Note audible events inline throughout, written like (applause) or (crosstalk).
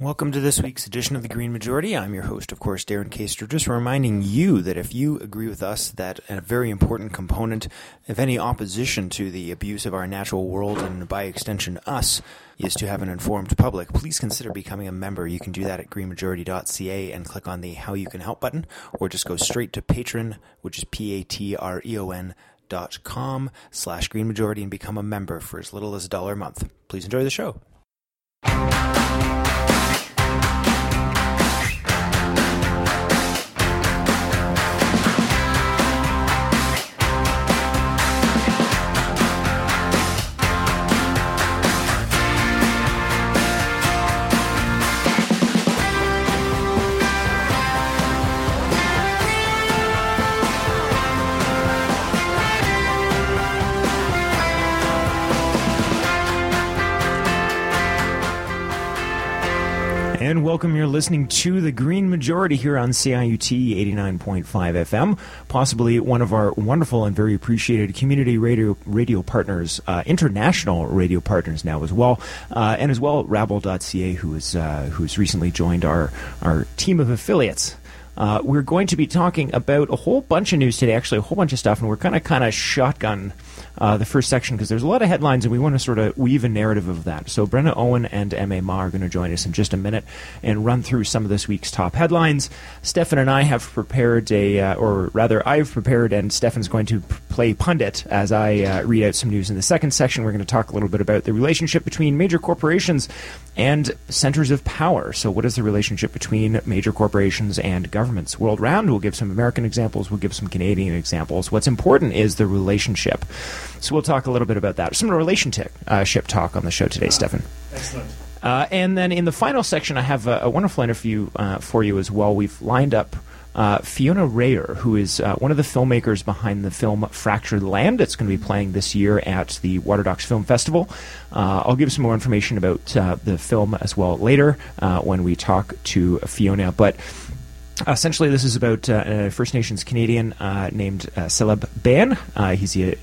Welcome to this week's edition of the Green Majority. I'm your host, of course, Darren Kaster. Just reminding you that if you agree with us that a very important component of any opposition to the abuse of our natural world and by extension us is to have an informed public, please consider becoming a member. You can do that at greenmajority.ca and click on the How You Can Help button, or just go straight to Patreon, which is P-A-T-R-E-O-N dot com slash Green Majority and become a member for as little as a dollar a month. Please enjoy the show. And welcome. You're listening to the Green Majority here on CIUT 89.5 FM, possibly one of our wonderful and very appreciated community radio radio partners, uh, international radio partners now as well, uh, and as well Rabble.ca, who is uh, who's recently joined our our team of affiliates. Uh, we're going to be talking about a whole bunch of news today, actually a whole bunch of stuff, and we're kind of kind of shotgun uh, the first section because there's a lot of headlines and we want to sort of weave a narrative of that. So Brenna Owen and Emma Ma are going to join us in just a minute and run through some of this week's top headlines. Stefan and I have prepared a, uh, or rather, I've prepared and Stefan's going to p- play pundit as I uh, read out some news. In the second section, we're going to talk a little bit about the relationship between major corporations and centers of power. So, what is the relationship between major corporations and governments? World Round, we'll give some American examples, we'll give some Canadian examples. What's important is the relationship. So, we'll talk a little bit about that. Some relationship uh, talk on the show today, Stefan. Excellent. Uh, and then in the final section, I have a, a wonderful interview uh, for you as well. We've lined up uh, Fiona Rayher, who is uh, one of the filmmakers behind the film Fractured Land. that's going to be playing this year at the Waterdocs Film Festival. Uh, I'll give some more information about uh, the film as well later uh, when we talk to Fiona. But essentially, this is about uh, a First Nations Canadian named Celeb Behn. he's a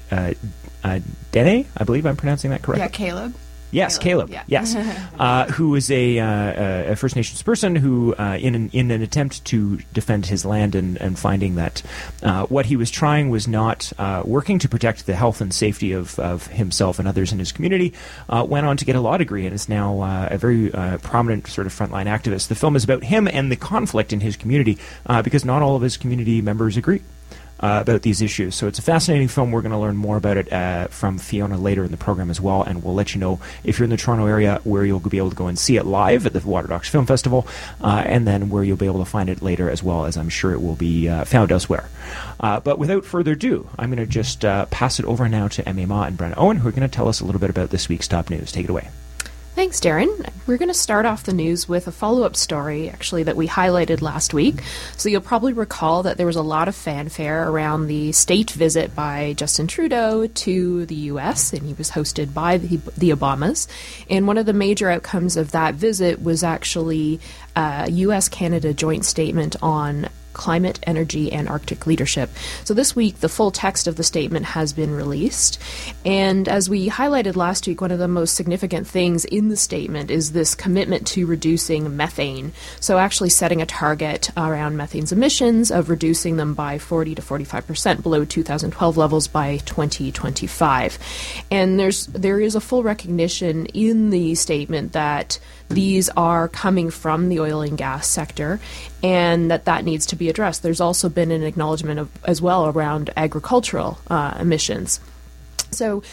uh, Dene, I believe I'm pronouncing that correctly. Yeah, Caleb. Yes, Caleb. Caleb, Yes, (laughs) uh, who is a, uh, a First Nations person who, uh, in an, in an attempt to defend his land and, and finding that uh, what he was trying was not uh, working to protect the health and safety of, of himself and others in his community, uh, went on to get a law degree and is now a very prominent sort of frontline activist. The film is about him and the conflict in his community because not all of his community members agree uh, about these issues. So it's a fascinating film. We're going to learn more about it uh, from Fiona later in the program as well, and we'll let you know if you're in the Toronto area where you'll be able to go and see it live at the Waterdocs Film Festival, uh, and then where you'll be able to find it later as well, as I'm sure it will be uh, found elsewhere. Uh, but without further ado, I'm going to just uh, pass it over now to Emma Ma and Brenna Owen, who are going to tell us a little bit about this week's top news. Take it away. Thanks, Darren. We're going to start off the news with a follow up story, actually, that we highlighted last week. So you'll probably recall that there was a lot of fanfare around the state visit by Justin Trudeau to the U.S., and he was hosted by the, the Obamas. And one of the major outcomes of that visit was actually uh, a U.S. Canada joint statement on climate, energy, and Arctic leadership. So this week, the full text of the statement has been released. And as we highlighted last week, one of the most significant things in the statement is this commitment to reducing methane. So actually setting a target around methane's emissions of reducing them by 40 to 45 percent below 2012 levels by 2025. And there's there is a full recognition in the statement that these are coming from the oil and gas sector and that that needs to be addressed. There's also been an acknowledgement of, as well around agricultural uh, emissions. So,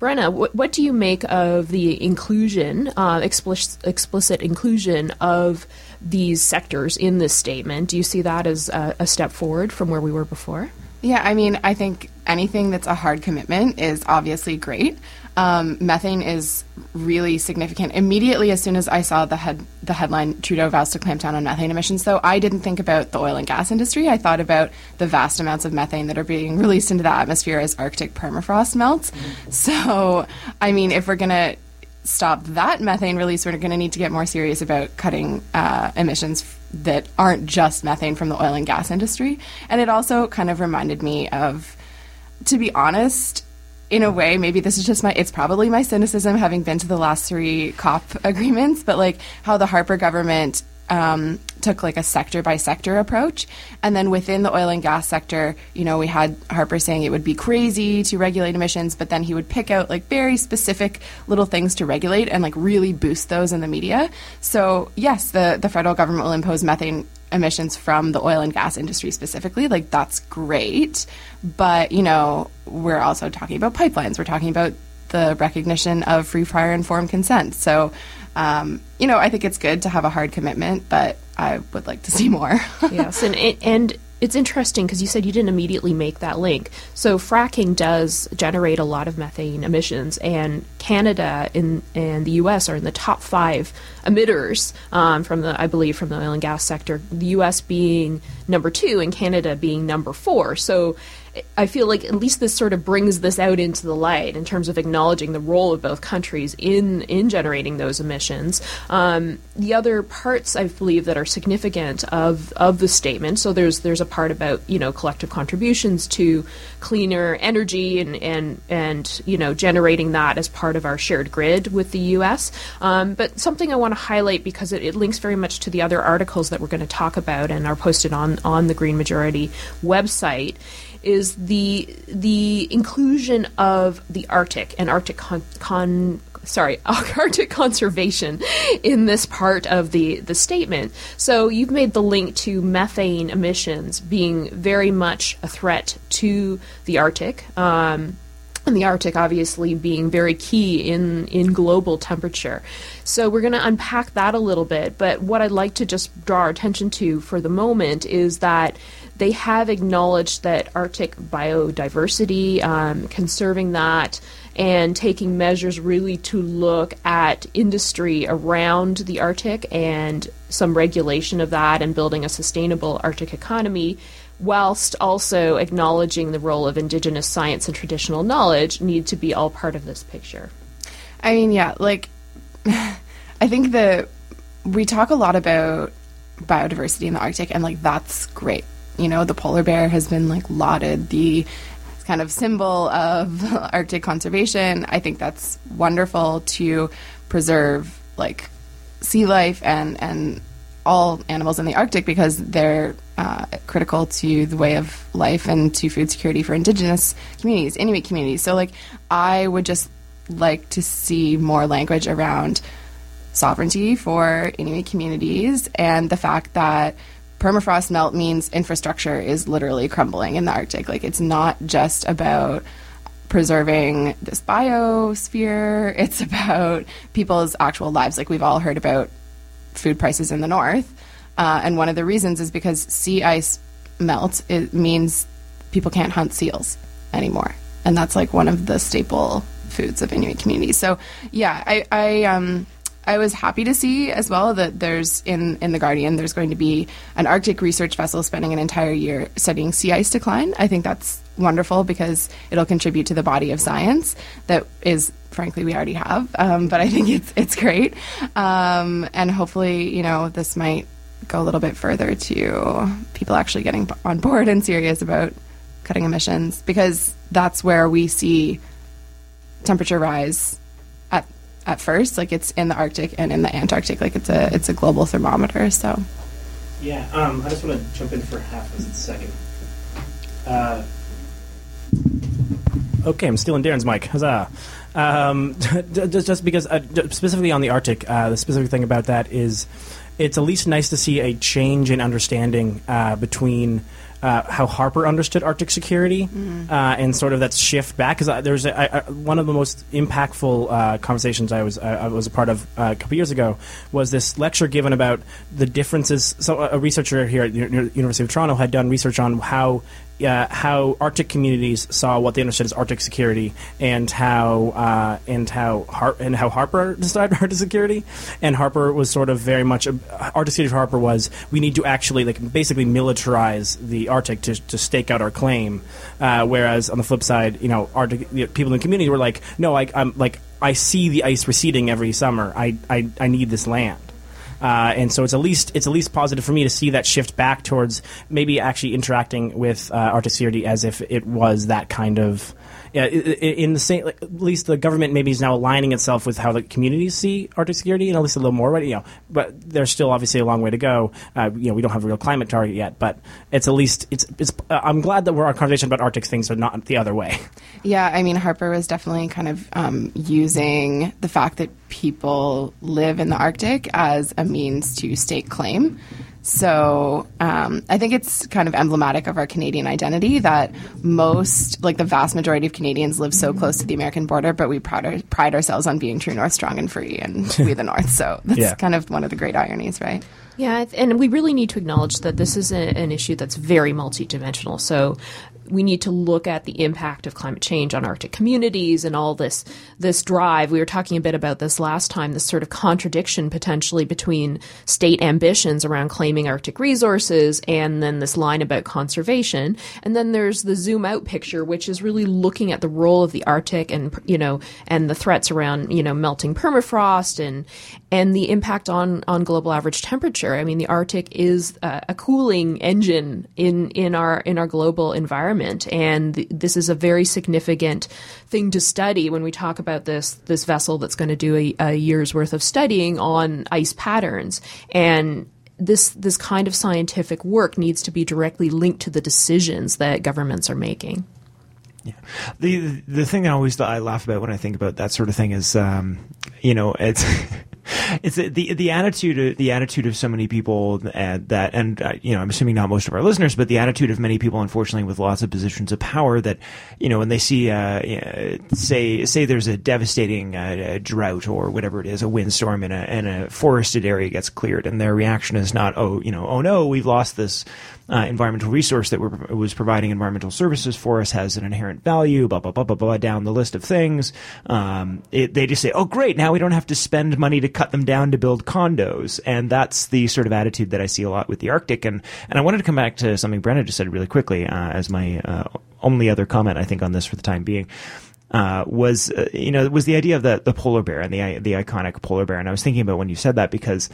Brenna, what, what, do you make of the inclusion, uh, explicit, explicit inclusion of these sectors in this statement? Do you see that as a, a step forward from where we were before? Yeah, I mean, I think anything that's a hard commitment is obviously great. Um, methane is really significant. Immediately, as soon as I saw the head the headline Trudeau vows to clamp down on methane emissions, though, I didn't think about the oil and gas industry. I thought about the vast amounts of methane that are being (laughs) released into the atmosphere as Arctic permafrost melts. So, I mean, if we're gonna stop that methane release, we're going to need to get more serious about cutting uh, emissions that aren't just methane from the oil and gas industry. And it also kind of reminded me of, to be honest, in a way, maybe this is just my, it's probably my cynicism having been to the last three COP (laughs) agreements, but like how the Harper government um, took like a sector by sector approach. And then within the oil and gas sector, you know, we had Harper saying it would be crazy to regulate emissions, but then he would pick out like very specific little things to regulate and like really boost those in the media. So, yes, the, the federal government will impose methane emissions from the oil and gas industry specifically. Like, that's great. But, you know, we're also talking about pipelines, we're talking about the recognition of free, prior, informed consent. So, um, you know, I think it's good to have a hard commitment, but I would like to see more. (laughs) yes, and and it's interesting because you said you didn't immediately make that link. So fracking does generate a lot of methane emissions, and Canada in, and the U.S. are in the top five emitters um, from the, I believe, from the oil and gas sector. The U.S. being number two, and Canada being number four. So I feel like at least this sort of brings this out into the light in terms of acknowledging the role of both countries in in generating those emissions. Um, the other parts I believe that are significant of of the statement. So there's there's a part about you know collective contributions to cleaner energy and and and you know generating that as part of our shared grid with the U.S. Um, but something I want to highlight because it, it links very much to the other articles that we're going to talk about and are posted on on the Green Majority website is the the inclusion of the Arctic and Arctic con, con sorry, (laughs) Arctic conservation in this part of the, the statement. So you've made the link to methane emissions being very much a threat to the Arctic. Um, and the Arctic obviously being very key in, in global temperature. So we're going to unpack that a little bit. But what I'd like to just draw our attention to for the moment is that they have acknowledged that Arctic biodiversity, um, conserving that, and taking measures really to look at industry around the Arctic and some regulation of that and building a sustainable Arctic economy, whilst also acknowledging the role of Indigenous science and traditional knowledge, need to be all part of this picture. I mean, yeah, like, (laughs) I think that we talk a lot about biodiversity in the Arctic, and like, that's great you know, the polar bear has been like lauded the kind of symbol of (laughs) Arctic conservation. I think that's wonderful to preserve like sea life and and all animals in the Arctic because they're uh, critical to the way of life and to food security for indigenous communities, Inuit communities. So, like, I would just like to see more language around sovereignty for Inuit communities and the fact that permafrost melt means infrastructure is literally crumbling in the Arctic. Like it's not just about preserving this biosphere, (laughs) it's about people's actual lives. Like we've all heard about food prices in the north. Uh, and one of the reasons is because sea ice melt, it means people can't hunt seals anymore. And that's like one of the staple foods of Inuit communities. So yeah, I, I um I was happy to see as well that there's in in the Guardian there's going to be an Arctic research vessel spending an entire year studying sea ice decline. I think that's wonderful because it'll contribute to the body of science that is frankly we already have. Um, but I think it's it's great, um, and hopefully you know this might go a little bit further to people actually getting on board and serious about cutting emissions because that's where we see temperature rise at at first. Like it's in the Arctic and in the Antarctic. Like it's a it's a global thermometer. So. Yeah, um, I just want to jump in for half a second. Uh, okay, I'm stealing Darren's mic. Huzzah! Um, (laughs) just, just because, uh, specifically on the Arctic, uh, the specific thing about that is it's at least nice to see a change in understanding uh, between uh, how Harper understood Arctic security mm-hmm. uh, and sort of that shift back. Because there's a, I, one of the most impactful uh, conversations I was I was a part of uh, a couple years ago was this lecture given about the differences. So a researcher here at the University of Toronto had done research on how uh, how Arctic communities saw what they understood as Arctic security, and how uh, and how Har- and how Harper (laughs) described Arctic security, and Harper was sort of very much uh, Arctic security for Harper was we need to actually like basically militarize the Arctic to, to stake out our claim, uh, whereas on the flip side, you know, Arctic you know, people in the community were like, no, I, I'm like I see the ice receding every summer. I I, I need this land. Uh, and so it's at least it's at least positive for me to see that shift back towards maybe actually interacting with uh, security as if it was that kind of yeah, in the same, at least the government maybe is now aligning itself with how the communities see Arctic security, and at least a little more. Right, you know, but there's still obviously a long way to go. Uh, you know, we don't have a real climate target yet, but it's at least it's it's. Uh, I'm glad that we're our conversation about Arctic things are not the other way. (laughs) Yeah, I mean, Harper was definitely kind of um, using the fact that people live in the Arctic as a means to stake claim. So um, I think it's kind of emblematic of our Canadian identity that most, like the vast majority of Canadians, live so close to the American border, but we pride, pride ourselves on being true North, strong and free, and (laughs) we the North. So that's yeah. kind of one of the great ironies, right? Yeah, and we really need to acknowledge that this is a, an issue that's very multidimensional. So we need to look at the impact of climate change on Arctic communities and all this this drive. We were talking a bit about this last time. This sort of contradiction potentially between state ambitions around claiming Arctic resources and then this line about conservation. And then there's the zoom out picture, which is really looking at the role of the Arctic and you know and the threats around you know melting permafrost and and the impact on on global average temperature. I mean, the Arctic is a, a cooling engine in in our in our global environment environment. And th- this is a very significant thing to study when we talk about this this vessel that's going to do a, a year's worth of studying on ice patterns. And this this kind of scientific work needs to be directly linked to the decisions that governments are making. Yeah. The the thing I always I laugh about when I think about that sort of thing is, um, you know, it's (laughs) it's the the attitude the attitude of so many people that and uh, you know I'm assuming not most of our listeners, but the attitude of many people, unfortunately, with lots of positions of power that you know when they see uh, say say there's a devastating uh, drought or whatever it is, a windstorm in a in a forested area gets cleared, and their reaction is not oh you know oh no we've lost this uh, environmental resource that was providing environmental services for us has an inherent value, blah, blah, blah, blah, blah, down the list of things. Um, it, they just say, oh, great, now we don't have to spend money to cut them down to build condos. And that's the sort of attitude that I see a lot with the Arctic. And, and I wanted to come back to something Brenna just said really quickly uh, as my uh, only other comment, I think, on this for the time being. Uh, was uh, you know was the idea of the the polar bear and the the iconic polar bear, and I was thinking about when you said that because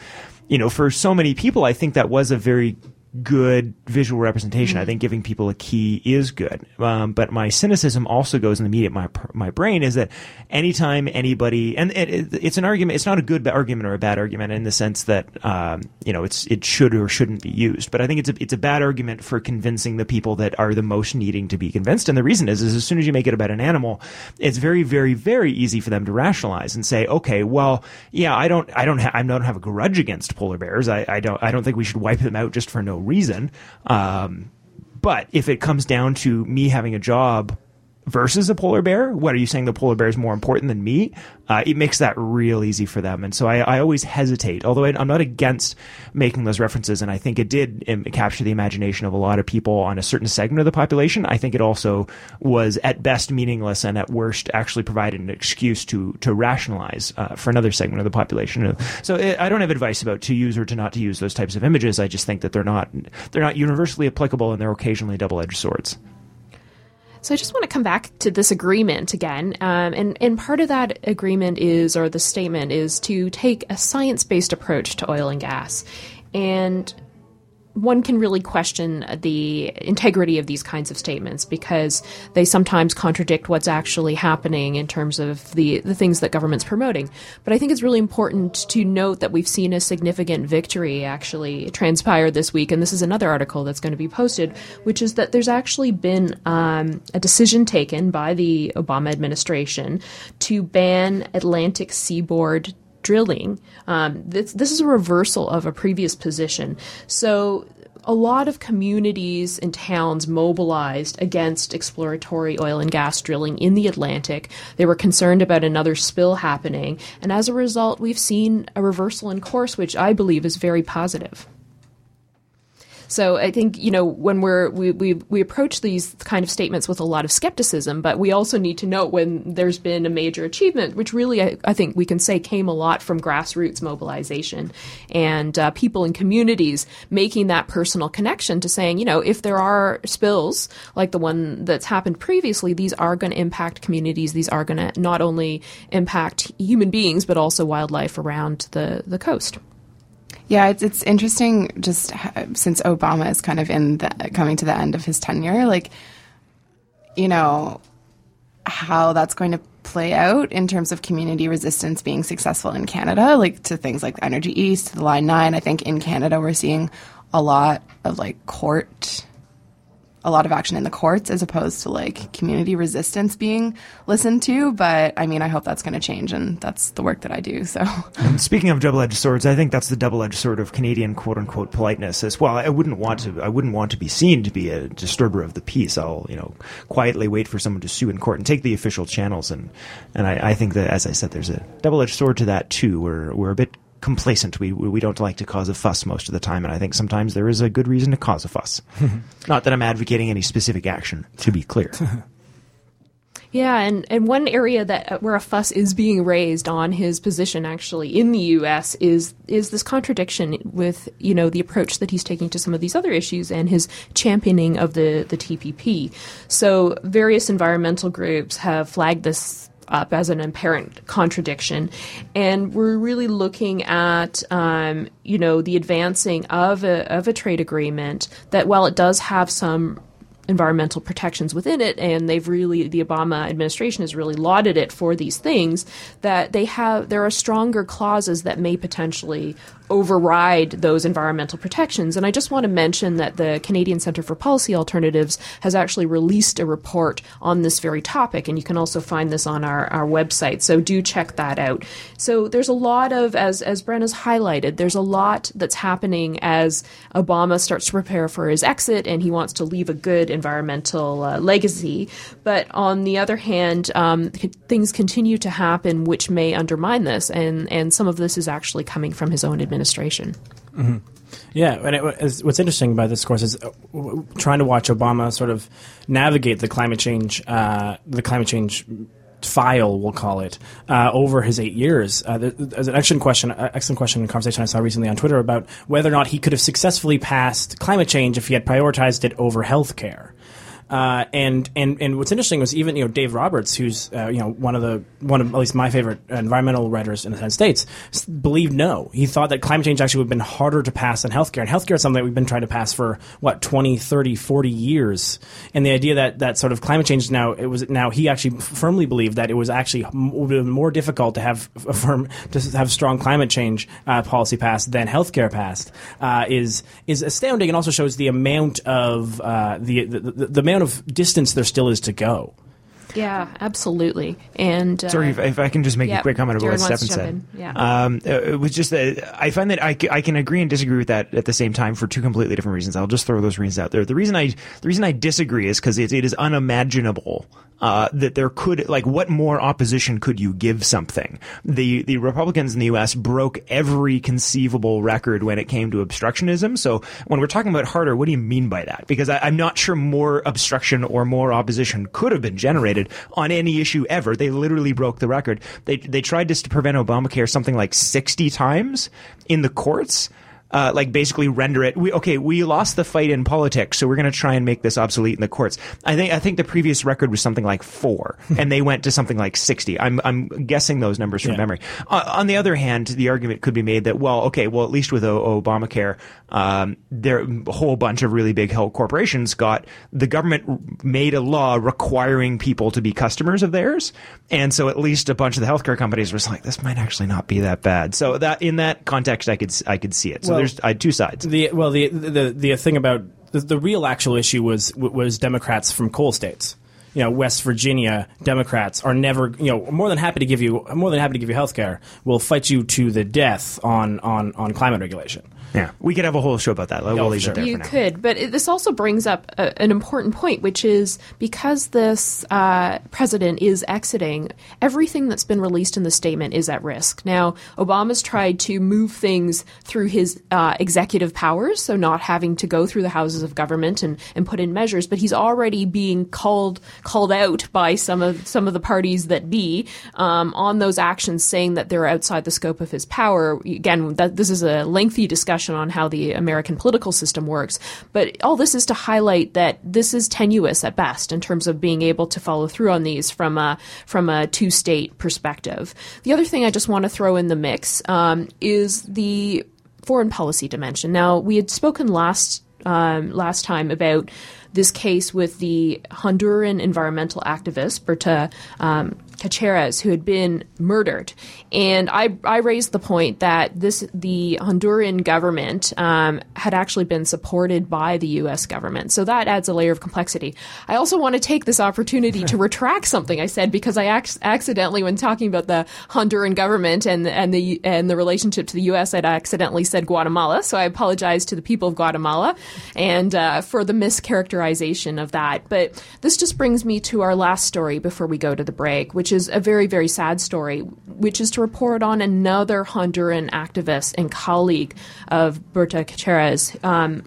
you know for so many people I think that was a very good visual representation. Mm-hmm. I think giving people a key is good. Um, but my cynicism also goes in the immediate my my brain is that anytime anybody and it, it's an argument, it's not a good argument or a bad argument in the sense that um, you know it's it should or shouldn't be used. But I think it's a it's a bad argument for convincing the people that are the most needing to be convinced. And the reason is is as soon as you make it about an animal, it's very very very easy for them to rationalize and say, okay, well, yeah, I don't I don't ha- I don't have a grudge against polar bears. I, I don't I don't think we should wipe them out just for no reason. Um, but if it comes down to me having a job versus a polar bear, what are you saying the polar bear is more important than me? Uh, it makes that real easy for them. And so I, I always hesitate, although I, am not against making those references. And I think it did um, capture the imagination of a lot of people on a certain segment of the population. I think it also was at best meaningless and at worst actually provided an excuse to, to rationalize uh, for another segment of the population. So it, I don't have advice about to use or to not to use those types of images. I just think that they're not, they're not universally applicable and they're occasionally double-edged swords. So I just want to come back to this agreement again, um, and and part of that agreement is, or the statement is, to take a science based approach to oil and gas, and one can really question the integrity of these kinds of statements because they sometimes contradict what's actually happening in terms of the, the things that government's promoting. But I think it's really important to note that we've seen a significant victory actually transpire this week, and this is another article that's going to be posted, which is that there's actually been um, a decision taken by the Obama administration to ban Atlantic seaboard drilling. Um, this, this is a reversal of a previous position. So a lot of communities and towns mobilized against exploratory oil and gas drilling in the Atlantic. They were concerned about another spill happening, and as a result, we've seen a reversal in course, which I believe is very positive. So I think you know when we're we, we we approach these kind of statements with a lot of skepticism, but we also need to note when there's been a major achievement, which really I, I think we can say came a lot from grassroots mobilization and uh, people in communities making that personal connection to saying, you know, if there are spills like the one that's happened previously, these are going to impact communities. These are going to not only impact human beings but also wildlife around the the coast. Yeah, it's it's interesting just since Obama is kind of in the coming to the end of his tenure, like you know, how that's going to play out in terms of community resistance being successful in Canada, like to things like Energy East, the Line 9. I think in Canada we're seeing a lot of like court a lot of action in the courts as opposed to like community resistance being listened to. But I mean, I hope that's going to change, and that's the work that I do. So, speaking of double-edged swords, I think that's the double-edged sword of Canadian quote-unquote politeness as well. I wouldn't want to. I wouldn't want to be seen to be a disturber of the peace. I'll you know quietly wait for someone to sue in court and take the official channels. And and I, I think that, as I said, there's a double-edged sword to that too. We're we're a bit complacent. We we don't like to cause a fuss most of the time, and I think sometimes there is a good reason to cause a fuss. (laughs) Not that I'm advocating any specific action, to be clear. (laughs) Yeah, and, and one area that uh, where a fuss is being raised on his position actually in the U.S. is is this contradiction with you know the approach that he's taking to some of these other issues and his championing of the the TPP. So various environmental groups have flagged this up as an apparent contradiction. And we're really looking at, um, you know, the advancing of a, of a trade agreement that while it does have some environmental protections within it, and they've really the Obama administration has really lauded it for these things. That they have there are stronger clauses that may potentially override those environmental protections. And I just want to mention that the Canadian Centre for Policy Alternatives has actually released a report on this very topic, and you can also find this on our, our website. So do check that out. So there's a lot of, as as Brenna's highlighted, there's a lot that's happening as Obama starts to prepare for his exit, and he wants to leave a good environmental uh, legacy. But on the other hand, um, things continue to happen which may undermine this, and and some of this is actually coming from his own administration administration. Mm-hmm. Yeah, and it, what's interesting about this course is uh, trying to watch Obama sort of navigate the climate change, uh, the climate change file, we'll call it, uh, over his eight years. Uh, there's an excellent question, uh, excellent question, in conversation I saw recently on Twitter about whether or not he could have successfully passed climate change if he had prioritized it over health care. Uh, and and and what's interesting was even you know Dave Roberts, who's uh, you know one of the one of at least my favorite environmental writers in the United States, believed no. He thought that climate change actually would have been harder to pass than healthcare. And healthcare is something that we've been trying to pass for what 20, 30, 40 years. And the idea that that sort of climate change now it was now he actually firmly believed that it was actually more difficult to have a firm to have strong climate change uh, policy passed than healthcare passed uh, is is astounding and also shows the amount of uh, the, the, the amount amount of distance there still is to go. Yeah, absolutely. And uh, sorry, if, if, I can just make a quick comment about what Stefan said. Yeah. Um, uh, it was just that I find that I, I can agree and disagree with that at the same time for two completely different reasons. I'll just throw those reasons out there. The reason I the reason I disagree is because it, it is unimaginable uh, that there could like what more opposition could you give something? The the Republicans in the U.S. broke every conceivable record when it came to obstructionism. So when we're talking about harder, what do you mean by that? Because I, I'm not sure more obstruction or more opposition could have been generated on any issue ever. They literally broke the record. They they tried to prevent Obamacare something like 60 times in the courts uh, like basically render it. We, okay, we lost the fight in politics, so we're going to try and make this obsolete in the courts. I think I think the previous record was something like four, and they went to something like sixty. I'm I'm guessing those numbers from yeah. memory. Uh, on the other hand, the argument could be made that well, okay, well at least with o- Obamacare, um, there a whole bunch of really big health corporations got the government made a law requiring people to be customers of theirs, and so at least a bunch of the healthcare companies was like, this might actually not be that bad. So that in that context, I could I could see it. So well, there's I had two sides. The well, the the the thing about the, the real actual issue was was Democrats from coal states you know, West Virginia Democrats are never, you know, more than happy to give you more than happy to give you health care. Will fight you to the death on on on climate regulation. Yeah, we could have a whole show about that. We'll oh, leave sure. it there You could, but it, this also brings up a, an important point, which is because this uh, president is exiting, everything that's been released in the statement is at risk. Now, Obama's tried to move things through his uh, executive powers, so not having to go through the houses of government and, and put in measures, but he's already being called called out by some of some of the parties that be um, on those actions, saying that they're outside the scope of his power. Again, that this is a lengthy discussion discussion on how the American political system works. But all this is to highlight that this is tenuous at best in terms of being able to follow through on these from a from a two state perspective. The other thing I just want to throw in the mix um, is the foreign policy dimension. Now we had spoken last um, last time about this case with the Honduran environmental activist Berta um, Caceres, who had been murdered. And I, I raised the point that this the Honduran government um, had actually been supported by the U.S. government. So that adds a layer of complexity. I also want to take this opportunity to (laughs) retract something I said because I ac- accidentally, when talking about the Honduran government and and the and the relationship to the U.S., I'd accidentally said Guatemala. So I apologize to the people of Guatemala and uh, for the mischaracterization of that. But this just brings me to our last story before we go to the break, which is a very very sad story, which is to report on another Honduran activist and colleague of Berta Caceres. Um,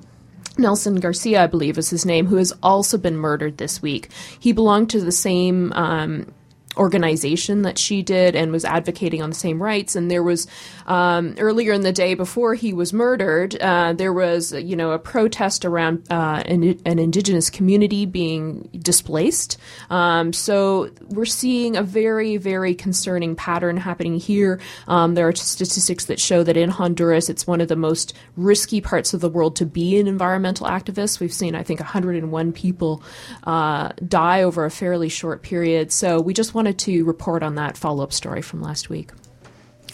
Nelson Garcia, I believe is his name, who has also been murdered this week. He belonged to the same um, organization that she did and was advocating on the same rights. And there was um, earlier in the day before he was murdered, uh, there was you know a protest around uh, an, an, indigenous community being displaced. Um, so we're seeing a very very concerning pattern happening here. Um, there are statistics that show that in Honduras, it's one of the most risky parts of the world to be an environmental activist. We've seen I think 101 people uh, die over a fairly short period. So we just wanted to report on that follow up story from last week.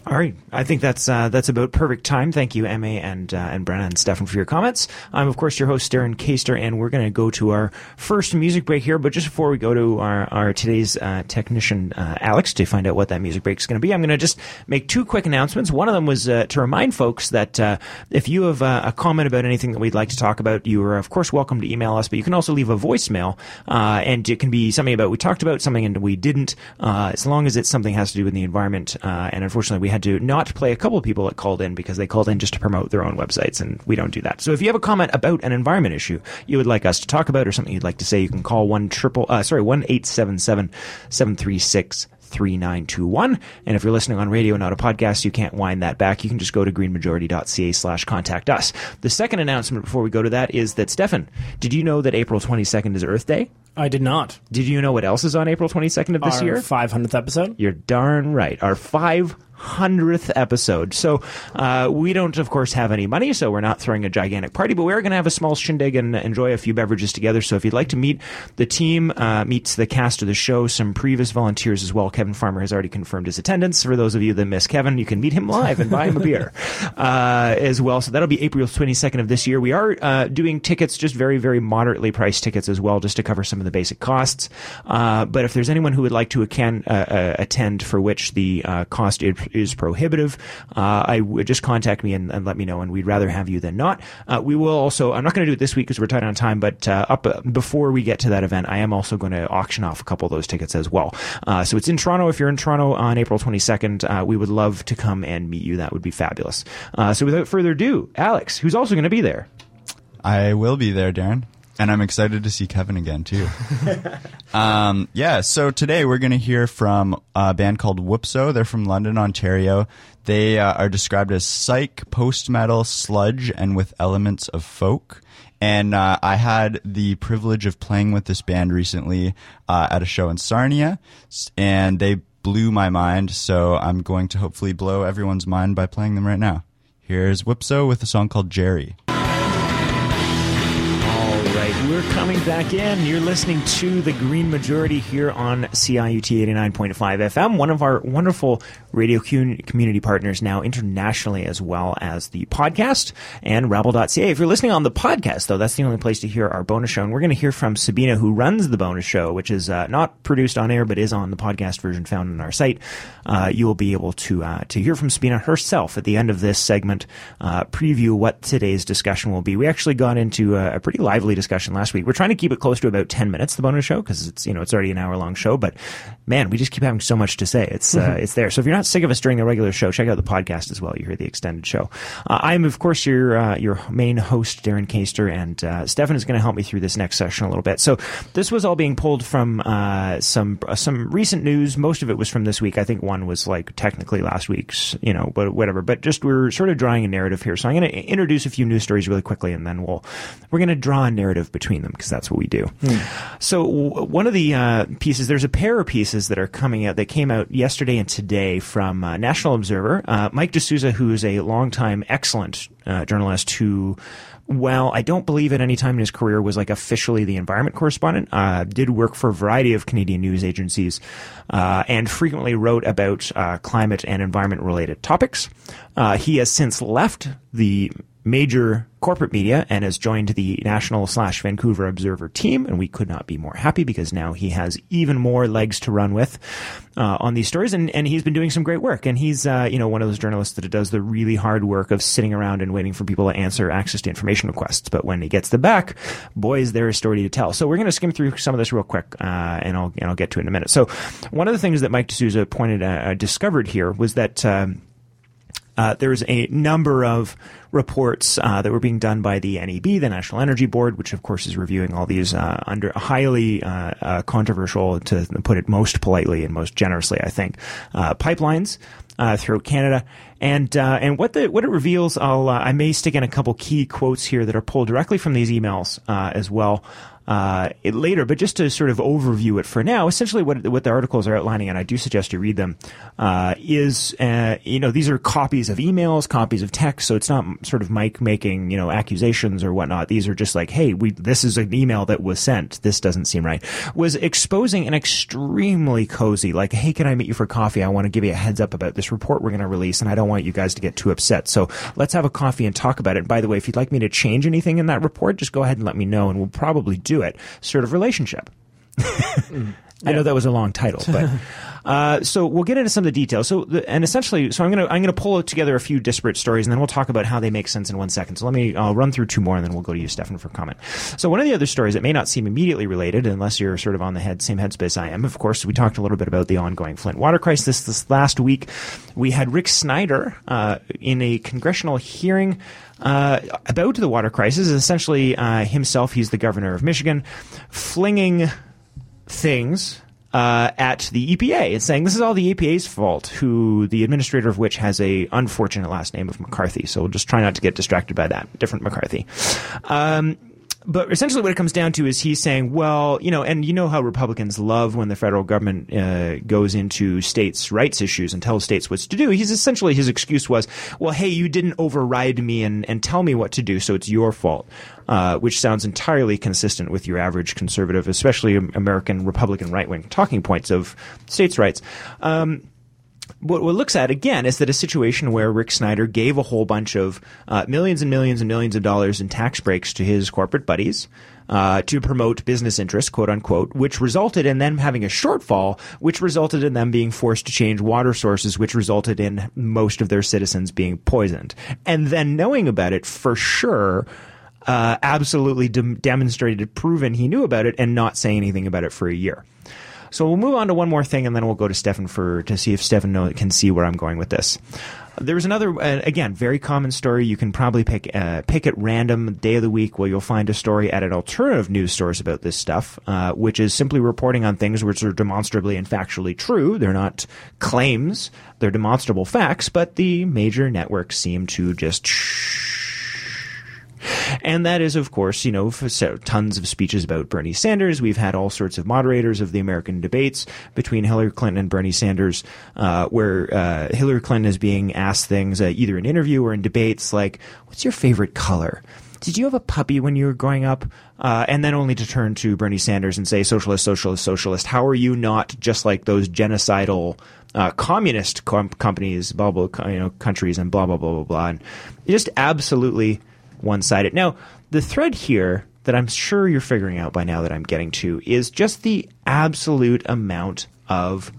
All right, I think that's uh, that's about perfect time. Thank you, Ma and uh, and Brenna and Stefan for your comments. I'm of course your host Darren Kaster, and we're going to go to our first music break here. But just before we go to our, our today's uh, technician uh, Alex to find out what that music break is going to be, I'm going to just make two quick announcements. One of them was uh, to remind folks that uh, if you have a comment about anything that we'd like to talk about, you are of course welcome to email us, but you can also leave a voicemail, and it can be something about we talked about something and we didn't, as long as it's something has to do with the environment. and unfortunately, we had to not play a couple of people that called in because they called in just to promote their own websites, and we don't do that. So if you have a comment about an environment issue you would like us to talk about or something you'd like to say, you can call one triple uh, sorry one eight seven seven seven three six. 3921. And if you're listening on radio, not a podcast, you can't wind that back. You can just go to greenmajority.ca slash contact us. The second announcement before we go to that is that, Stefan, did you know that April 22nd is Earth Day? I did not. Did you know what else is on April 22nd of this Our year? 500th episode? You're darn right. Our 500th episode. So uh, we don't, of course, have any money, so we're not throwing a gigantic party, but we are going to have a small shindig and enjoy a few beverages together. So if you'd like to meet the team, uh, meet the cast of the show, some previous volunteers as well. Kevin Farmer has already confirmed his attendance. For those of you that miss Kevin, you can meet him live and buy him a beer (laughs) uh, as well. So that'll be April 22nd of this year. We are uh, doing tickets, just very, very moderately priced tickets as well, just to cover some of the basic costs. Uh, but if there's anyone who would like to can, uh, attend for which the uh, cost is, is prohibitive, uh, I would just contact me and, and, let me know, and we'd rather have you than not. Uh, we will also, I'm not going to do it this week because we're tight on time, but uh, up uh, before we get to that event, I am also going to auction off a couple of those tickets as well. Uh, so it's in Toronto. If you're in Toronto on April 22nd, we would love to come and meet you. That would be fabulous. so without further ado, Alex, who's also going to be there. I will be there, Darren. And I'm excited to see Kevin again too. (laughs) um, yeah, so today we're going to hear from a band called Whoopso. They're from London, Ontario. They uh, are described as psych, post metal, sludge, and with elements of folk. And uh, I had the privilege of playing with this band recently uh, at a show in Sarnia, and they blew my mind. So I'm going to hopefully blow everyone's mind by playing them right now. Here's Whoopso with a song called Jerry. We're coming back in. You're listening to the Green Majority here on CIUT 89.5 FM, one of our wonderful radio community partners now internationally, as well as the podcast and Rabble.ca. If you're listening on the podcast, though, that's the only place to hear our bonus show. And we're going to hear from Sabina, who runs the bonus show, which is uh, not produced on air, but is on the podcast version found on our site. Uh, you will be able to uh, to hear from Sabina herself at the end of this segment, uh, preview what today's discussion will be. We actually got into a pretty lively discussion last week. We're trying to keep it close to about 10 minutes, the bonus show, because it's, you know, it's already an hour long show, but man, we just keep having so much to say. It's, uh, it's there. So if you're not sick of us during the regular show, check out the podcast as well. You hear the extended show. Uh, I'm, of course, your, uh, your main host, Darren Kaster, and, uh, Stefan is going to help me through this next session a little bit. So this was all being pulled from, uh, some, uh, some recent news. Most of it was from this week. I think one was like technically last week's, you know, but whatever, but just we're sort of drawing a narrative here. So I'm going to introduce a few news stories really quickly and then we'll, we're going to draw a narrative between them because that's what we do. So w- one of the uh, pieces, there's a pair of pieces that are coming out that came out yesterday and today from uh, National Observer. Uh, Mike De Souza, who is a longtime excellent uh, journalist who well, I don't believe at any time in his career was like officially the environment correspondent. Uh, did work for a variety of Canadian news agencies, uh, and frequently wrote about uh, climate and environment related topics. Uh, he has since left the major corporate media and has joined the national slash Vancouver Observer team. And we could not be more happy because now he has even more legs to run with uh, on these stories. And, and he's been doing some great work. And he's, uh, you know, one of those journalists that does the really hard work of sitting around and waiting for people to answer access to information requests. But when he gets the back, boy, is there a story to tell. So we're going to skim through some of this real quick, uh, and I'll and I'll get to it in a minute. So one of the things that Mike De Souza pointed uh, discovered here was that. Um, uh, there's a number of reports uh, that were being done by the NEB, the National Energy Board, which of course is reviewing all these uh, under highly uh, uh, controversial, to put it most politely and most generously, I think, uh, pipelines. throughout Canada, and and what the what it reveals, I'll I may stick in a couple key quotes here that are pulled directly from these emails as well uh, later, but just to sort of overview it for now, essentially what what the articles are outlining, and I do suggest you read them, uh, is uh, you know these are copies of emails, copies of text, so it's not sort of Mike making you know accusations or whatnot. These are just like, hey, we this is an email that was sent. This doesn't seem right. Was exposing an extremely cozy, like, hey, can I meet you for coffee? I want to give you a heads up about this report we're going to release, and I don't want you guys to get too upset. So let's have a coffee and talk about it. And by the way, if you'd like me to change anything in that report, just go ahead and let me know, and we'll probably do it sort of relationship. (laughs) I know that was a long title, but (laughs) uh, so we'll get into some of the details. So, the, and essentially, so I'm gonna I'm gonna pull together a few disparate stories, and then we'll talk about how they make sense in one second. So let me I'll run through two more, and then we'll go to you, Stefan, for comment. So one of the other stories that may not seem immediately related, unless you're sort of on the head same headspace I am. Of course, we talked a little bit about the ongoing Flint water crisis this last week. We had Rick Snyder uh, in a congressional hearing. Uh, about the water crisis, is essentially uh, himself, he's the governor of Michigan, flinging things uh, at the EPA and saying this is all the EPA's fault, who the administrator of which has a unfortunate last name of McCarthy. So we'll just try not to get distracted by that. Different McCarthy. Um, but essentially what it comes down to is he's saying, well, you know, and you know how Republicans love when the federal government uh, goes into states' rights issues and tells states what to do. He's essentially his excuse was, well, hey, you didn't override me and, and tell me what to do, so it's your fault. Uh, which sounds entirely consistent with your average conservative, especially American Republican right wing talking points of states' rights. Um, what, what looks at again is that a situation where Rick Snyder gave a whole bunch of uh, millions and millions and millions of dollars in tax breaks to his corporate buddies. Uh, to promote business interests, quote unquote, which resulted in them having a shortfall, which resulted in them being forced to change water sources, which resulted in most of their citizens being poisoned. And then knowing about it for sure, uh, absolutely de- demonstrated, proven he knew about it, and not saying anything about it for a year. So we'll move on to one more thing, and then we'll go to Stefan for to see if Stefan can see where I'm going with this. There's another, uh, again, very common story. You can probably pick uh, pick at random day of the week where you'll find a story at an alternative news source about this stuff, uh, which is simply reporting on things which are demonstrably and factually true. They're not claims; they're demonstrable facts. But the major networks seem to just. Shh- and that is, of course, you know, so tons of speeches about Bernie Sanders. We've had all sorts of moderators of the American debates between Hillary Clinton and Bernie Sanders, uh, where uh, Hillary Clinton is being asked things uh, either in interview or in debates like, "What's your favorite color?" Did you have a puppy when you were growing up? Uh, and then only to turn to Bernie Sanders and say, socialist, socialist, socialist. How are you not just like those genocidal uh, communist com- companies, blah, blah, you know, countries and blah, blah, blah, blah, blah. And just absolutely one sided. Now, the thread here that I'm sure you're figuring out by now that I'm getting to is just the absolute amount of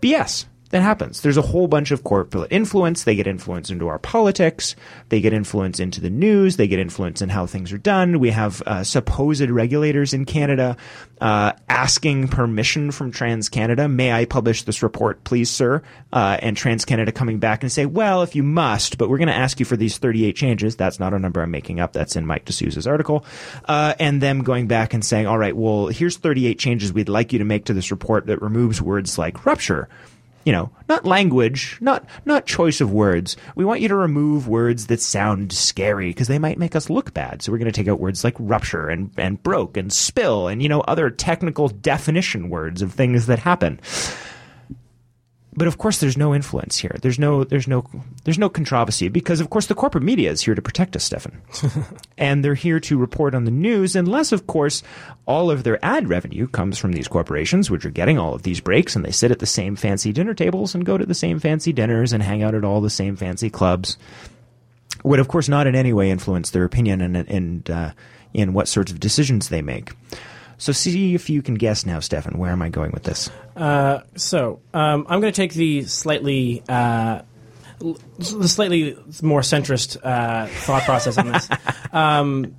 BS that happens. There's a whole bunch of corporate influence. They get influence into our politics. They get influence into the news. They get influence in how things are done. We have uh, supposed regulators in Canada uh, asking permission from Trans Canada. May I publish this report, please, sir? Uh, and Trans Canada coming back and say, well, if you must, but we're going to ask you for these 38 changes. That's not a number I'm making up. That's in Mike De Souza's article. Uh, and them going back and saying, all right, well, here's 38 changes we'd like you to make to this report that removes words like rupture you know, not language, not not choice of words. We want you to remove words that sound scary because they might make us look bad. So we're going to take out words like rupture and and broke and spill and you know other technical definition words of things that happen but of course there's no influence here. There's no there's no there's no controversy because of course the corporate media is here to protect us stefan. (laughs) And they're here to report on the news unless of course all of their ad revenue comes from these corporations which are getting all of these breaks and they sit at the same fancy dinner tables and go to the same fancy dinners and hang out at all the same fancy clubs. Would of course not in any way influence their opinion and and uh, in what sorts of decisions they make so see if you can guess now, Stefan. Where am I going with this? Uh, so um, I'm going to take the slightly. Uh, the slightly more centrist uh, thought process on this, (laughs) um,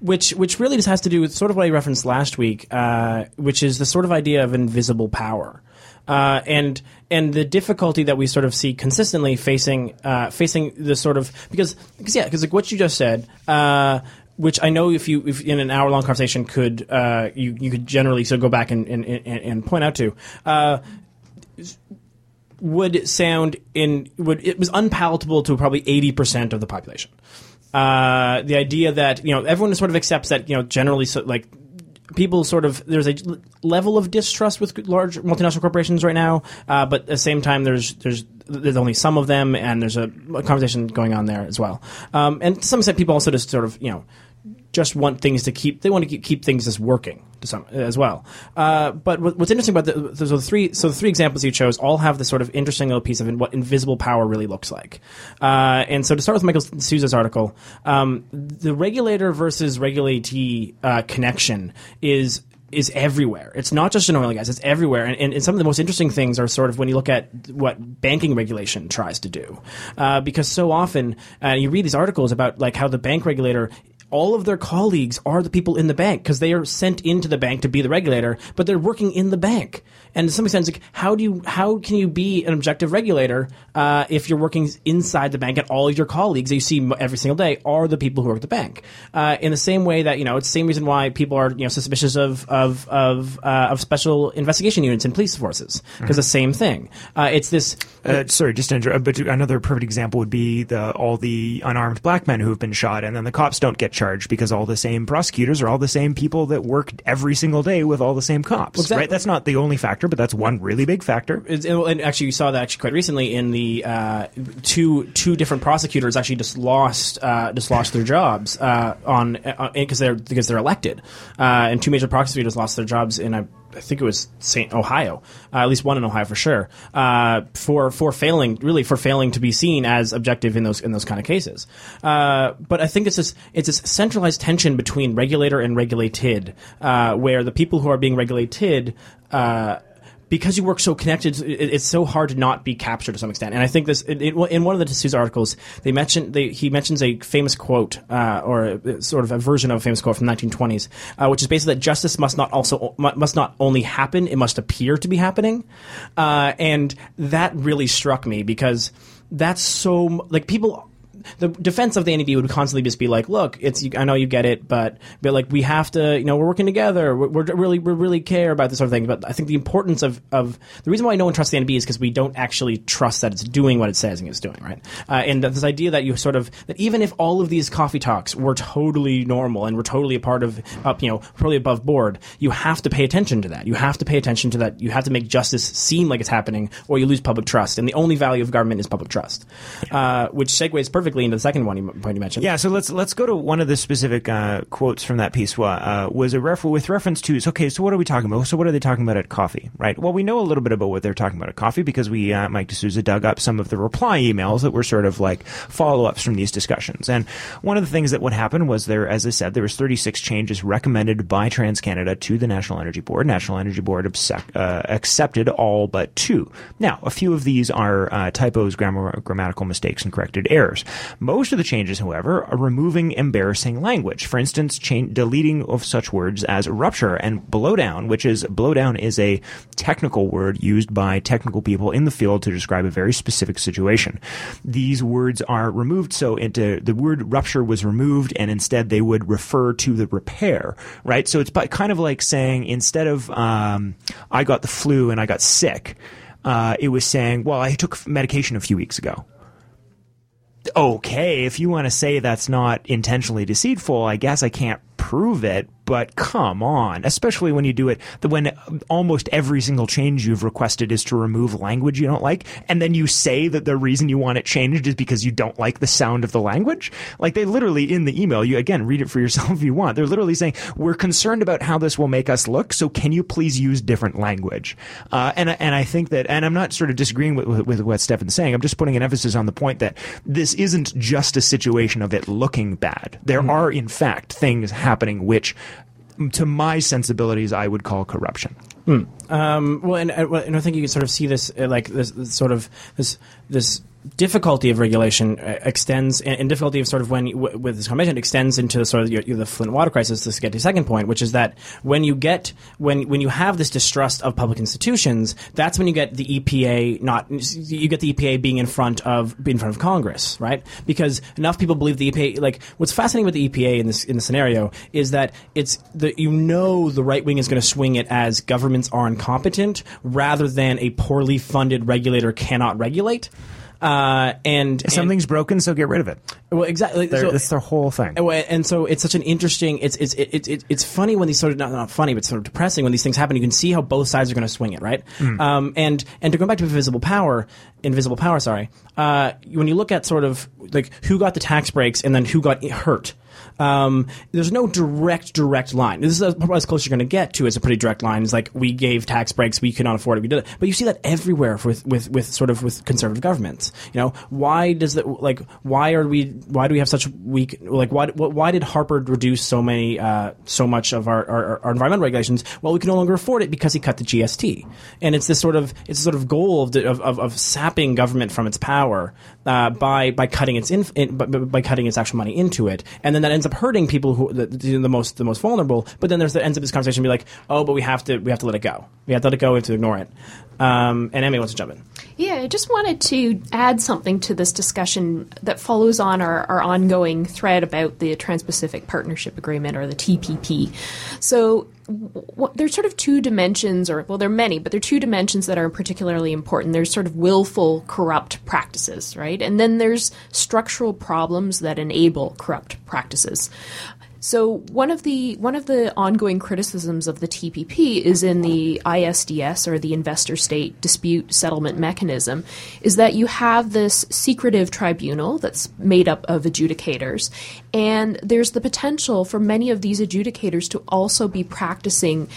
which which really just has to do with sort of what I referenced last week, uh, which is the sort of idea of invisible power. Uh, and and the difficulty that we sort of see consistently facing uh, facing the sort of because because yeah because like what you just said uh, which I know if you if in an hour long conversation could uh, you you could generally so go back and and, and, point out to. Uh, would sound in would it was unpalatable to probably eighty percent of the population. Uh, the idea that you know everyone sort of accepts that you know generally so, like people sort of there's a level of distrust with large multinational corporations right now, uh, but at the same time there's there's there's only some of them, and there's a, a conversation going on there as well. Um, and to some extent, people also just sort of you know just want things to keep. They want to keep, keep things just working to some as well. Uh, but what's interesting about the, so the three so the three examples you chose all have this sort of interesting little piece of what invisible power really looks like. Uh, and so to start with Mike De Souza's article, um, the regulator versus regulatee uh, connection is is everywhere. It's not just in oil and gas; it's everywhere. And, and, and, some of the most interesting things are sort of when you look at what banking regulation tries to do, uh, because so often uh, you read these articles about like how the bank regulator all of their colleagues are the people in the bank because they are sent into the bank to be the regulator, but they're working in the bank. And to some extent, like how do you how can you be an objective regulator uh, if you're working inside the bank and all of your colleagues that you see every single day are the people who work at the bank? Uh, in the same way that you know it's the same reason why people are you know suspicious of of of, uh, of special investigation units and police forces because mm-hmm. the same thing. Uh, it's this. Uh, sorry, just to interrupt, but another perfect example would be the all the unarmed black men who have been shot, and then the cops don't get charged because all the same prosecutors are all the same people that work every single day with all the same cops. Exactly. Right? That's not the only factor, but that's one really big factor. and actually, you saw that actually quite recently in the uh, two two different prosecutors actually just lost uh, just lost their jobs uh, on because uh, they're because they're elected, uh, and two major prosecutors lost their jobs in a I think it was St. Ohio, uh, at least one in Ohio for sure, uh, for for failing really for failing to be seen as objective in those in those kind of cases. Uh, but I think it's this it's this centralized tension between regulator and regulated, uh, where the people who are being regulated uh, because you work so connected, it's so hard to not be captured to some extent. And I think this in, in one of the De Souza articles, they mention they, he mentions a famous quote uh, or a, sort of a version of a famous quote from the 1920s, uh, which is basically that justice must not also must not only happen; it must appear to be happening. Uh, and that really struck me because that's so like people the defense of the NEB would constantly just be like, look, it's I know you get it, but but like we have to, you know, we're working together. We're, we're really we really care about this sort of thing. But I think the importance of of the reason why no one trusts the NEB is because we don't actually trust that it's doing what it says it's doing, right? Uh, and this idea that you sort of that even if all of these coffee talks were totally normal and were totally a part of up, you know, totally above board, you have to pay attention to that. You have to pay attention to that. You have to make justice seem like it's happening, or you lose public trust. And the only value of government is public trust, uh, which segues perfectly into the second one you, point you mentioned. Yeah, so let's let's go to one of the specific uh, quotes from that piece. Uh, was a ref- with reference to okay, so what are we talking about? So what are they talking about at coffee, right? Well, we know a little bit about what they're talking about at coffee because we uh, Mike De Souza dug up some of the reply emails that were sort of like follow ups from these discussions. And one of the things that would happen was there, as I said, there was 36 changes recommended by TransCanada to the National Energy Board. National Energy Board obsec- uh, accepted all but two. Now, a few of these are uh, typos, grammar, grammatical mistakes, and corrected errors. Most of the changes, however, are removing embarrassing language. For instance, cha- deleting of such words as rupture and blowdown, which is blowdown is a technical word used by technical people in the field to describe a very specific situation. These words are removed, so into the word rupture was removed, and instead they would refer to the repair, right? So it's kind of like saying instead of um, I got the flu and I got sick uh, it was saying, "Well, I took medication a few weeks ago." Okay, if you want to say that's not intentionally deceitful, I guess I can't prove it, but come on, especially when you do it, when almost every single change you've requested is to remove language you don't like, and then you say that the reason you want it changed is because you don't like the sound of the language. Like they literally in the email, you again read it for yourself (laughs) if you want. They're literally saying, "We're concerned about how this will make us look, so can you please use different language?" Uh, and and I think that, and I'm not sort of disagreeing with, with, with what Stefan's saying. I'm just putting an emphasis on the point that this isn't just a situation of it looking bad. There mm-hmm. are in fact things happening which to my sensibilities, I would call corruption. Mm. Um, well, and, and, I think you can sort of see this, uh, like this, this sort of this this difficulty of regulation uh, extends, and, difficulty of sort of when with this convention extends into sort of the Flint water crisis. To get to the second point, which is that when you get when when you have this distrust of public institutions, that's when you get the EPA not you get the EPA being in front of in front of Congress, right? Because enough people believe the EPA. Like what's fascinating with the EPA in this in the scenario is that it's the you know the right wing is going to swing it as governments are incompetent rather than a poorly funded regulator cannot regulate. Uh, and if something's and, broken, so get rid of it. Well, exactly. So, it's the whole thing. And so it's such an interesting. It's it's it, it, it's funny when these sort of not, not funny, but sort of depressing when these things happen. You can see how both sides are going to swing it, right? Mm. Um, and and to go back to invisible power, invisible power. Sorry. Uh, when you look at sort of like who got the tax breaks and then who got hurt. Um, there's no direct direct line. This is as close as you're going to get to. It's a pretty direct line. It's like we gave tax breaks, we could not afford it, we did it. But you see that everywhere with with with sort of with conservative governments. You know, why does that like why are we why do we have such weak like why why did Harper reduce so many uh, so much of our, our, our environmental regulations? Well, we can no longer afford it because he cut the GST, and it's this sort of it's sort of goal of, of, of, of sapping government from its power uh, by by cutting its in, in by, by cutting its actual money into it, and then that ends up hurting people who the, the most the most vulnerable. But then there's the ends up this conversation be like, oh, but we have to we have to let it go. We have to let it go. We have to ignore it. Um, and Emmy wants to jump in. Yeah, I just wanted to add something to this discussion that follows on our, our ongoing thread about the Trans Pacific Partnership Agreement or the TPP. So, there's sort of two dimensions, or well, there are many, but there are two dimensions that are particularly important. There's sort of willful corrupt practices, right? And then there's structural problems that enable corrupt practices. So one of the one of the ongoing criticisms of the TPP is in the ISDS or the investor state dispute settlement mechanism is that you have this secretive tribunal that's made up of adjudicators and there's the potential for many of these adjudicators to also be practicing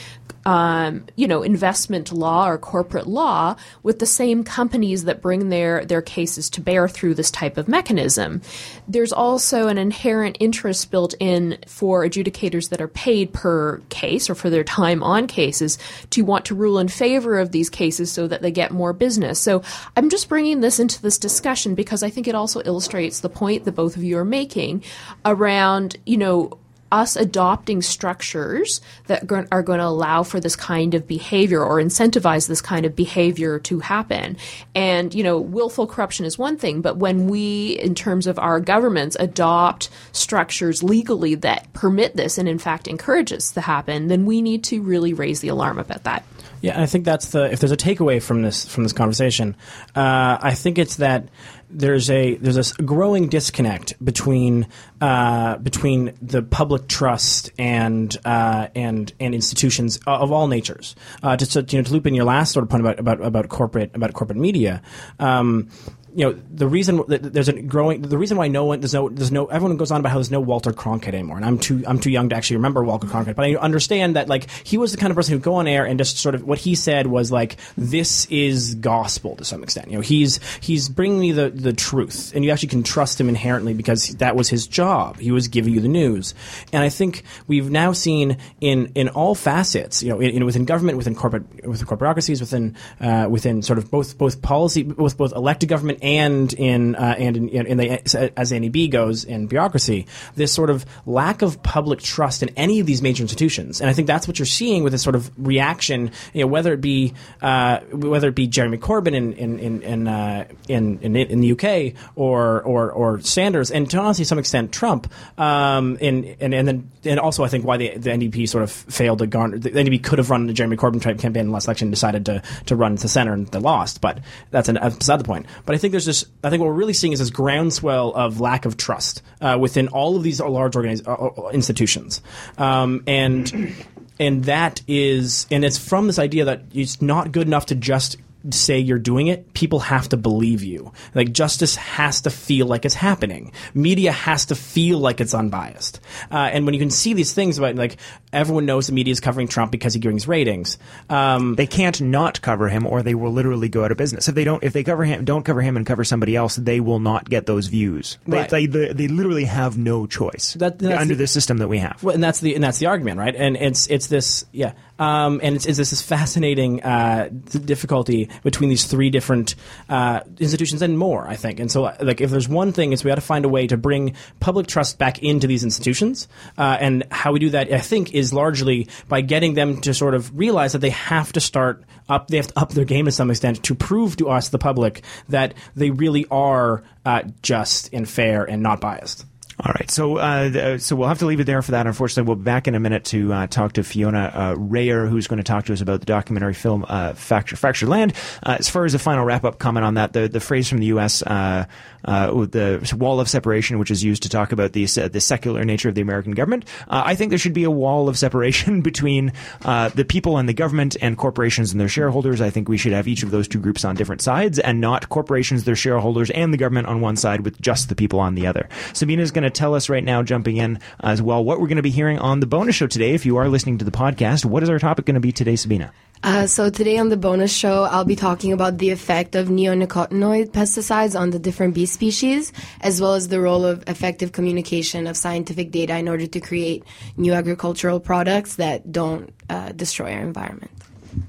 um, you know, investment law or corporate law with the same companies that bring their, their cases to bear through this type of mechanism. There's also an inherent interest built in for adjudicators that are paid per case or for their time on cases to want to rule in favor of these cases so that they get more business. So I'm just bringing this into this discussion because I think it also illustrates the point that both of you are making around, you know, us adopting structures that are going to allow for this kind of behavior or incentivize this kind of behavior to happen. And, you know, willful corruption is one thing, but when we, in terms of our governments, adopt structures legally that permit this and, in fact, encourage this to happen, then we need to really raise the alarm about that. Yeah, I think that's the if there's a takeaway from this from this conversation, uh, I think it's that there's a there's a growing disconnect between uh, between the public trust and uh, and and institutions of all natures. Uh, to, you know, to loop in your last sort of point about about, about corporate about corporate media. Um, you know the reason there's a growing the reason why no one there's no there's no everyone goes on about how there's no Walter Cronkite anymore. And I'm too I'm too young to actually remember Walter Cronkite but I understand that like he was the kind of person who'd go on air and just sort of what he said was like this is gospel to some extent. You know he's he's bringing me the the truth and you actually can trust him inherently because that was his job. He was giving you the news. And I think we've now seen in in all facets you know in, in within government within corporate within bureaucracies within uh, within sort of both both policy both both elected government and in uh, and in, in the as NEB goes in bureaucracy, this sort of lack of public trust in any of these major institutions, and I think that's what you're seeing with this sort of reaction. You know, whether it be uh, whether it be Jeremy Corbyn in in in in, uh, in, in, in the UK or or or Sanders, and to honestly some extent Trump, um, and and and then and also I think why the, the NDP sort of failed to garner the NDP could have run the Jeremy Corbyn type campaign in the last election, decided to to run to center and they lost, but that's an, beside the point. But I think there's this. I think what we're really seeing is this groundswell of lack of trust uh, within all of these large organiz- uh, uh institutions, um, and and that is and it's from this idea that it's not good enough to just say you're doing it, people have to believe you. Like justice has to feel like it's happening. Media has to feel like it's unbiased. Uh, and when you can see these things about like everyone knows the media is covering Trump because he brings ratings, um, they can't not cover him, or they will literally go out of business. If they don't, if they cover him, don't cover him and cover somebody else, they will not get those views. Right. They, they, they literally have no choice that, under the, the, system that we have. Well, and that's the and that's the argument, right? And it's it's this yeah. Um, and it's, it's, this fascinating uh, difficulty between these three different uh, institutions and more, I think. And so, like, if there's one thing, is we got to find a way to bring public trust back into these institutions. Uh, and how we do that, I think, is largely by getting them to sort of realize that they have to start up, they have to up their game to some extent to prove to us, the public, that they really are uh, just and fair and not biased. All right, so uh, so we'll have to leave it there for that. Unfortunately, we'll be back in a minute to uh, talk to Fiona uh, Rayher, who's going to talk to us about the documentary film uh, Fractured, Fractured Land. Uh, as far as a final wrap up comment on that, the the phrase from the U.S. Uh, uh, the wall of separation, which is used to talk about the the secular nature of the American government. I think there should be a wall of separation (laughs) between the people and the government and corporations and their shareholders. I think we should have each of those two groups on different sides, and not corporations, their shareholders, and the government on one side with just the people on the other. Sabina is going to tell us right now, jumping in as well, what we're going to be hearing on the bonus show today. If you are listening to the podcast, what is our topic going to be today, Sabina? Uh, so today on the bonus show, I'll be talking about the effect of neonicotinoid pesticides on the different bee species, as well as the role of effective communication of scientific data in order to create new agricultural products that don't uh, destroy our environment.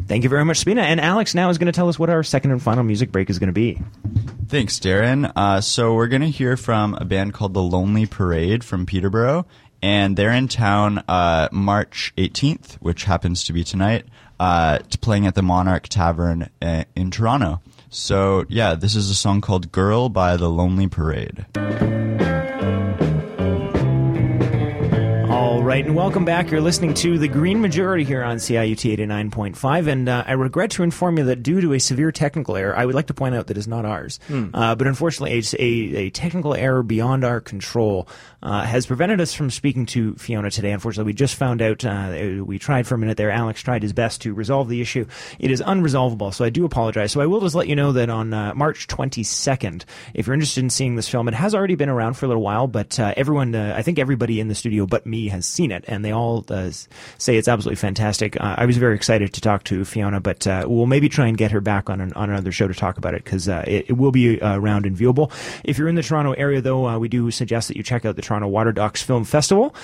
Thank you very much, Sabina. And Alex now is going to tell us what our second and final music break is going to be. Thanks, Darren. Uh, so we're going to hear from a band called The Lonely Parade from Peterborough, and they're in town uh, March 18th, which happens to be tonight, uh, playing at the Monarch Tavern uh, in Toronto. So yeah, this is a song called "Girl" by The Lonely Parade. Right, and welcome back. You're listening to the Green Majority here on CIUT 89.5, and uh, I regret to inform you that due to a severe technical error, I would like to point out that it's not ours, hmm. uh, but unfortunately, a, a, a, technical error beyond our control uh, has prevented us from speaking to Fiona today. Unfortunately, we just found out. Uh, we tried for a minute there. Alex tried his best to resolve the issue. It is unresolvable, so I do apologize. So I will just let you know that on uh, March 22nd, if you're interested in seeing this film, it has already been around for a little while, but uh, everyone, I think everybody in the studio but me has seen it, and they all uh, say it's absolutely fantastic. Uh, I was very excited to talk to Fiona, but uh, we'll maybe try and get her back on an, on another show to talk about it because uh, it, it, will be around and viewable. If you're in the Toronto area, though, we do suggest that you check out the Toronto Water Docs Film Festival,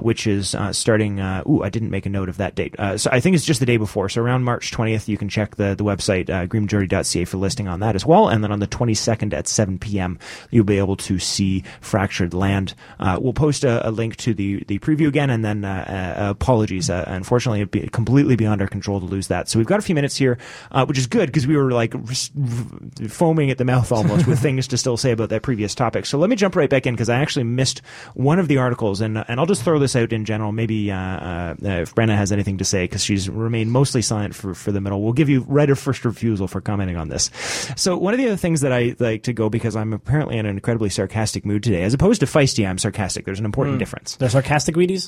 which is starting. ooh, I didn't make a note of that date. so I think it's just the day before. So around March 20th, you can check the the website uh, greenmajority.ca for listing on that as well. And then on the 22nd at 7 p.m., you'll be able to see Fractured Land. Uh, we'll post a, a, link to the the preview again, and then uh, uh, apologies. Uh, unfortunately, it'd be completely beyond our control to lose that. So we've got a few minutes here, uh, which is good because we were like foaming at the mouth almost with (laughs) things to still say about that previous topic. So let me jump right back in because I actually missed one of the articles, and and I'll just throw this out in general. Maybe if Brenna has anything to say because she's remained mostly silent for for the middle, we'll give you right of first refusal for commenting on this. So one of the other things that I like to go because I'm apparently in an incredibly sarcastic mood today, as opposed to feisty, I'm sarcastic. There's an important mm. difference. They're sarcastic Wheaties.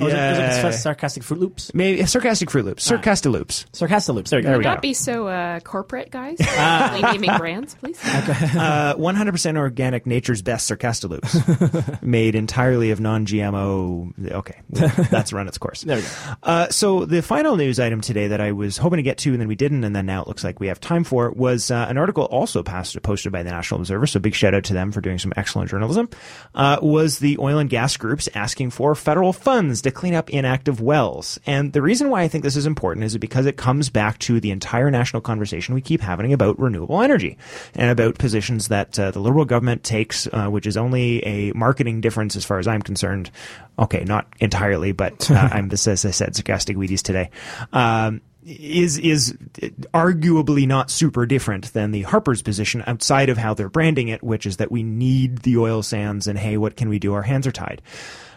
Oh, yeah. Is it, is it sarcastic Froot Loops? Maybe sarcastic Froot Loops. Ah. Sarcastic Loops. Sarcastic Loops. There, there we go. Not be so uh, corporate, guys. (laughs) Uh, naming brands, please. Uh, 100% organic, nature's best sarcastic Loops, (laughs) made entirely of non-GMO. Okay, well, that's run its course. (laughs) There we go. Uh, so the final news item today that I was hoping to get to, and then we didn't, and then now it looks like we have time for, was uh, an article also passed, posted by the National Observer. So big shout out to them for doing some excellent journalism. Uh, was the oil and gas groups asking for federal funds to clean up inactive wells. And the reason why I think this is important is because it comes back to the entire national conversation we keep having about renewable energy and about positions that uh, the Liberal government takes, uh, which is only a marketing difference as far as I'm concerned. Okay, not entirely, but uh, (laughs) I'm, as I said, sarcastic Wheaties today. Um, is is arguably not super different than the Harper's position outside of how they're branding it, which is that we need the oil sands and hey, what can we do? Our hands are tied.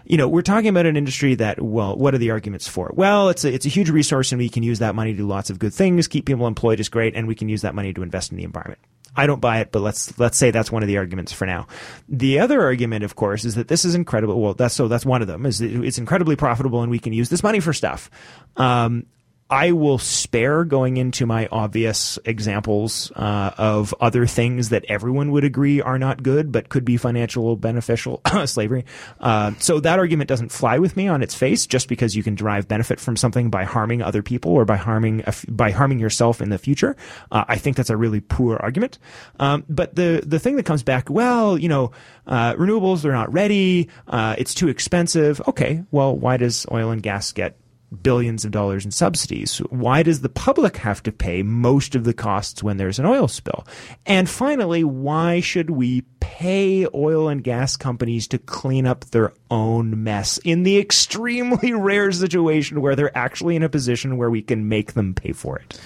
You know, we're talking about an industry that, well, what are the arguments for? Well, it's a, it's a huge resource and we can use that money to do lots of good things, keep people employed is great, and we can use that money to invest in the environment. I don't buy it, but let's let's say that's one of the arguments for now. The other argument, of course, is that this is incredible. Well, that's so that's one of them. Is it's incredibly profitable, and we can use this money for stuff. Um, I will spare going into my obvious examples uh, of other things that everyone would agree are not good but could be financial beneficial (coughs) slavery. Uh, so that argument doesn't fly with me on its face just because you can derive benefit from something by harming other people or by harming by harming yourself in the future. Uh, I think that's a really poor argument. Um, but the the thing that comes back, well, you know, uh, renewables are not ready. Uh, it's too expensive. Okay, well, why does oil and gas get billions of dollars in subsidies. Why does the public have to pay most of the costs when there's an oil spill? And finally, why should we pay oil and gas companies to clean up their own mess in the extremely (laughs) rare situation where they're actually in a position where we can make them pay for it?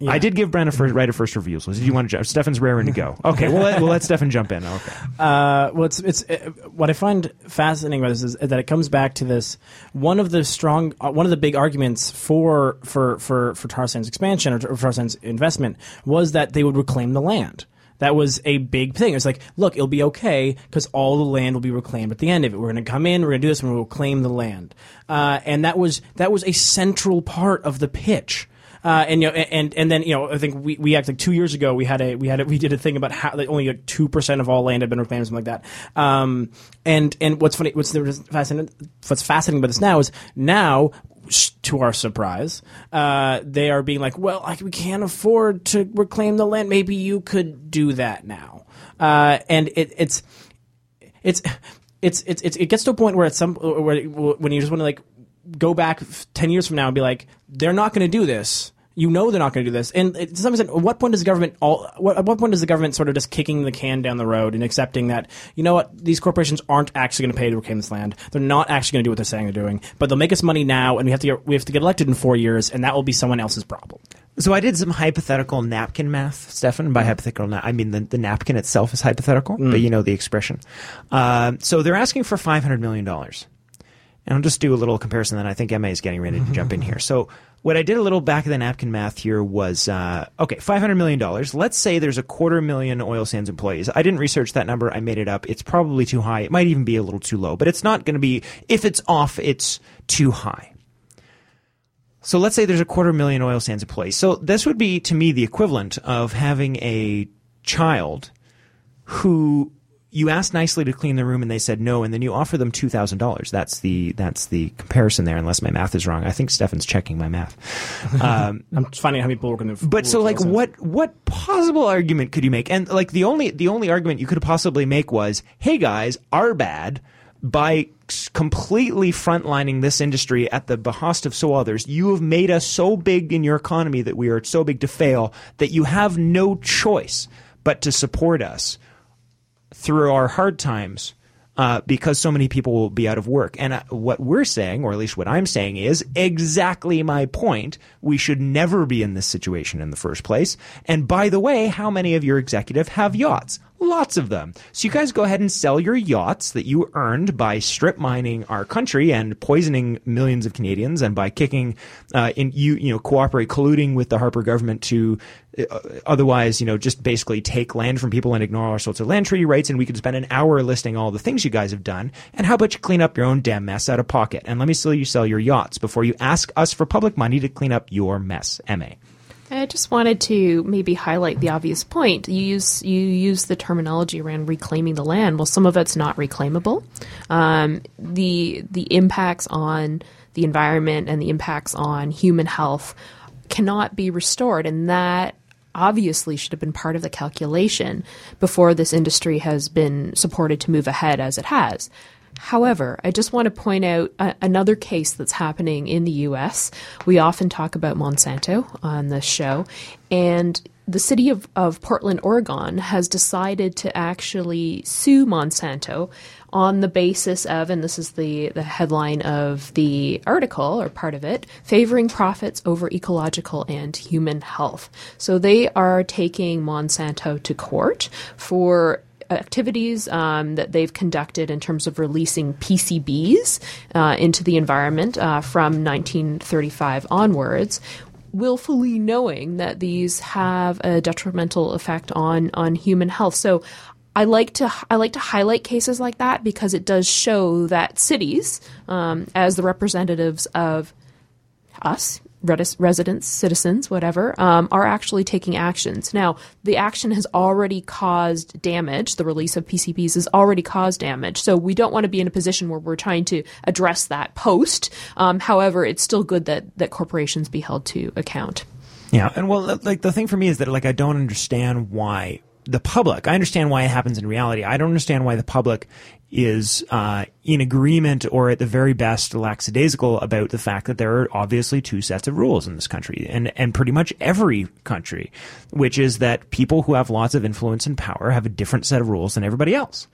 Yeah. I did give a first, right of first review. So did you want to jump? Stefan's raring to go. (laughs) Okay, well, let, we'll let Stefan jump in. Okay. Uh, well, it's it's it, what I find fascinating about this is that it comes back to this. One of the strong, uh, one of the big arguments for for for for tar sands expansion or, or tar sands investment was that they would reclaim the land. That was a big thing. It's like, look, it'll be okay because all the land will be reclaimed at the end of it. We're going to come in, we're going to do this, and we'll reclaim the land. Uh, and that was that was a central part of the pitch. Uh, and you know, and and then you know, I think we, we acted like two years ago. We had a we had a, we did a thing about how like only two percent of all land had been reclaimed, something like that. Um, and and what's funny, what's fascinating, what's fascinating about this now is now to our surprise, uh, they are being like, well, we can't afford to reclaim the land. Maybe you could do that now. Uh, and it, it's, it's, it's, it's, it gets to a point where at some, where, when you just want to like go back 10 years from now and be like, they're not going to do this. You know they're not going to do this. And to some extent, at what point does the government all? What, at what point is the government sort of just kicking the can down the road and accepting that you know what these corporations aren't actually going to pay to reclaim this land? They're not actually going to do what they're saying they're doing, but they'll make us money now, and we have to get we have to get elected in four years, and that will be someone else's problem. So I did some hypothetical napkin math, Stefan. By hypothetical, na- I mean the, the napkin itself is hypothetical, mm. but you know the expression. Uh, so they're asking for five hundred million dollars. And I'll just do a little comparison. Then I think Emma is getting ready to jump in (laughs) here. So what I did a little back of the napkin math here was uh, okay, five hundred million dollars. Let's say there's a quarter million oil sands employees. I didn't research that number. I made it up. It's probably too high. It might even be a little too low, but it's not going to be. If it's off, it's too high. So let's say there's a quarter million oil sands employees. So this would be to me the equivalent of having a child who you asked nicely to clean the room and they said no, and then you offer them two thousand dollars. That's the that's the comparison there, unless my math is wrong. I think Stefan's checking my math. Um, (laughs) I'm finding how many people work in the. But so, like, what what possible argument could you make? And like the only the only argument you could possibly make was, hey guys, are bad by completely frontlining this industry at the behest of so others. You have made us so big in your economy that we are so big to fail that you have no choice but to support us through our hard times uh, because so many people will be out of work. And uh, what we're saying, or at least what I'm saying, is exactly my point. We should never be in this situation in the first place. And by the way, how many of your executive have yachts? Lots of them. So you guys go ahead and sell your yachts that you earned by strip mining our country and poisoning millions of Canadians, and by kicking uh, in you you know cooperate colluding with the Harper government to uh, otherwise you know just basically take land from people and ignore all sorts of land treaty rights. And we could spend an hour listing all the things you guys have done. And how about you clean up your own damn mess out of pocket? And let me see you sell your yachts before you ask us for public money to clean up your mess. Ma. I just wanted to maybe highlight the obvious point. You use you use the terminology around reclaiming the land. Well, some of it's not reclaimable. Um, the the impacts on the environment and the impacts on human health cannot be restored, and that obviously should have been part of the calculation before this industry has been supported to move ahead as it has. However, I just want to point out a- another case that's happening in the US. We often talk about Monsanto on this show, and the city of, of Portland, Oregon has decided to actually sue Monsanto on the basis of, and this is the, the headline of the article or part of it, favoring profits over ecological and human health. So they are taking Monsanto to court for activities um, that they've conducted in terms of releasing PCBs uh, into the environment uh, from 1935 onwards, willfully knowing that these have a detrimental effect on on human health. So I like to I like to highlight cases like that because it does show that cities, um, as the representatives of us, residents, citizens, whatever, um, are actually taking actions. Now, the action has already caused damage. The release of PCBs has already caused damage. So we don't want to be in a position where we're trying to address that post. Um, however, it's still good that, that corporations be held to account. Yeah, and well, like the thing for me is that like I don't understand why the public. I understand why it happens in reality. I don't understand why the public is uh, in agreement or at the very best lackadaisical about the fact that there are obviously two sets of rules in this country and, and pretty much every country, which is that people who have lots of influence and power have a different set of rules than everybody else.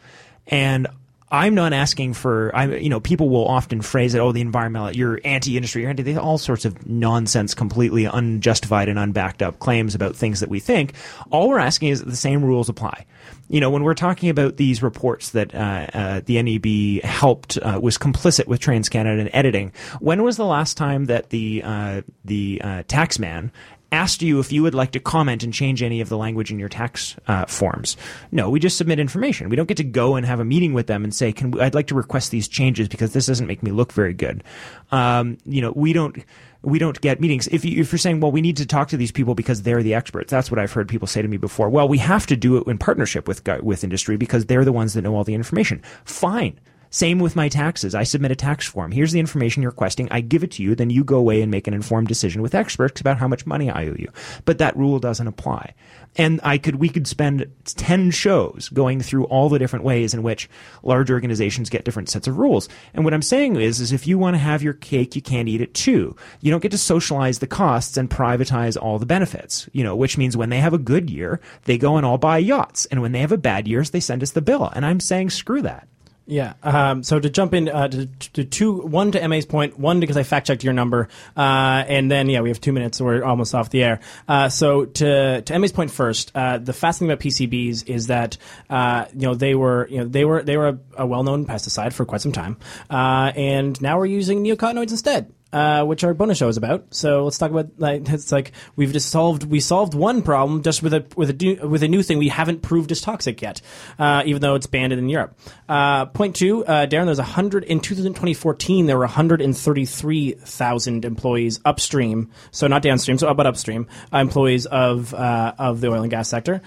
And I'm not asking for, I, you know, people will often phrase it, oh, the environmental, you're anti-industry, you're anti, all sorts of nonsense, completely unjustified and unbacked up claims about things that we think. All we're asking is that the same rules apply. You know, when we're talking about these reports that uh, uh, the NEB helped, uh, was complicit with TransCanada in editing, when was the last time that the uh, the uh, taxman asked you if you would like to comment and change any of the language in your tax uh, forms. No, we just submit information. We don't get to go and have a meeting with them and say, "Can we, I'd like to request these changes because this doesn't make me look very good." Um, you know, we don't we don't get meetings. If, you, if you're saying, well, we need to talk to these people because they're the experts, that's what I've heard people say to me before. Well, we have to do it in partnership with with industry because they're the ones that know all the information. Fine. Same with my taxes. I submit a tax form. Here's the information you're requesting. I give it to you. Then you go away and make an informed decision with experts about how much money I owe you. But that rule doesn't apply. And I could, we could spend 10 shows going through all the different ways in which large organizations get different sets of rules. And what I'm saying is, is if you want to have your cake, you can't eat it too. You don't get to socialize the costs and privatize all the benefits, you know, which means when they have a good year, they go and all buy yachts. And when they have a bad year, they send us the bill. And I'm saying screw that. Yeah. Um, so to jump in uh, to, to, two, one to MA's point, one because I fact checked your number, uh, and then yeah, we have two minutes, so we're almost off the air. Uh, so to to MA's point first, uh, the fast thing about PCBs is that uh, you know they were you know they were they were a, a well known pesticide for quite some time, uh, and now we're using neonicotinoids instead uh, which our bonus show is about. So let's talk about like (laughs) it's like we've just solved we solved one problem just with a with a new, with a new thing we haven't proved is toxic yet, uh, even though it's banned in Europe. Uh, point two, uh, Darren, there's hundred in 2014 there were 133,000 employees upstream, so not downstream, so about upstream uh, employees of of the oil and gas sector.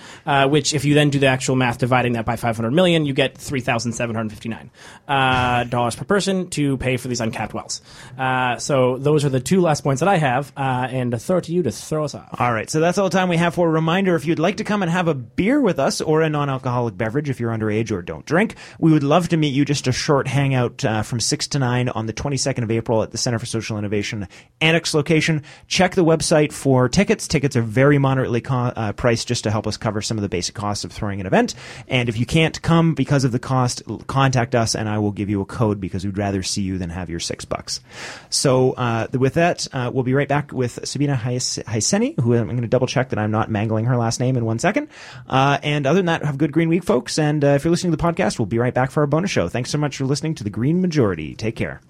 which, if you then do the actual math, dividing that by 500 million, you get 3,759 dollars per person to pay for these uncapped wells. so so those are the two last points that I have, uh, and I throw it to you to throw us off. All right, so that's all the time we have for a reminder. If you'd like to come and have a beer with us or a non-alcoholic beverage, if you're underage or don't drink, we would love to meet you. Just a short hangout uh, from six to nine on the 22nd of April at the Center for Social Innovation Annex location. Check the website for tickets. Tickets are very moderately co- uh, priced, just to help us cover some of the basic costs of throwing an event. And if you can't come because of the cost, contact us, and I will give you a code because we'd rather see you than have your six bucks. So uh, with that, uh, we'll be right back with Sabina Haiseni, who I'm going to double check that I'm not mangling her last name in one second. Uh, and other than that, have a good Green Week, folks. And uh, if you're listening to the podcast, we'll be right back for our bonus show. Thanks so much for listening to the Green Majority. Take care.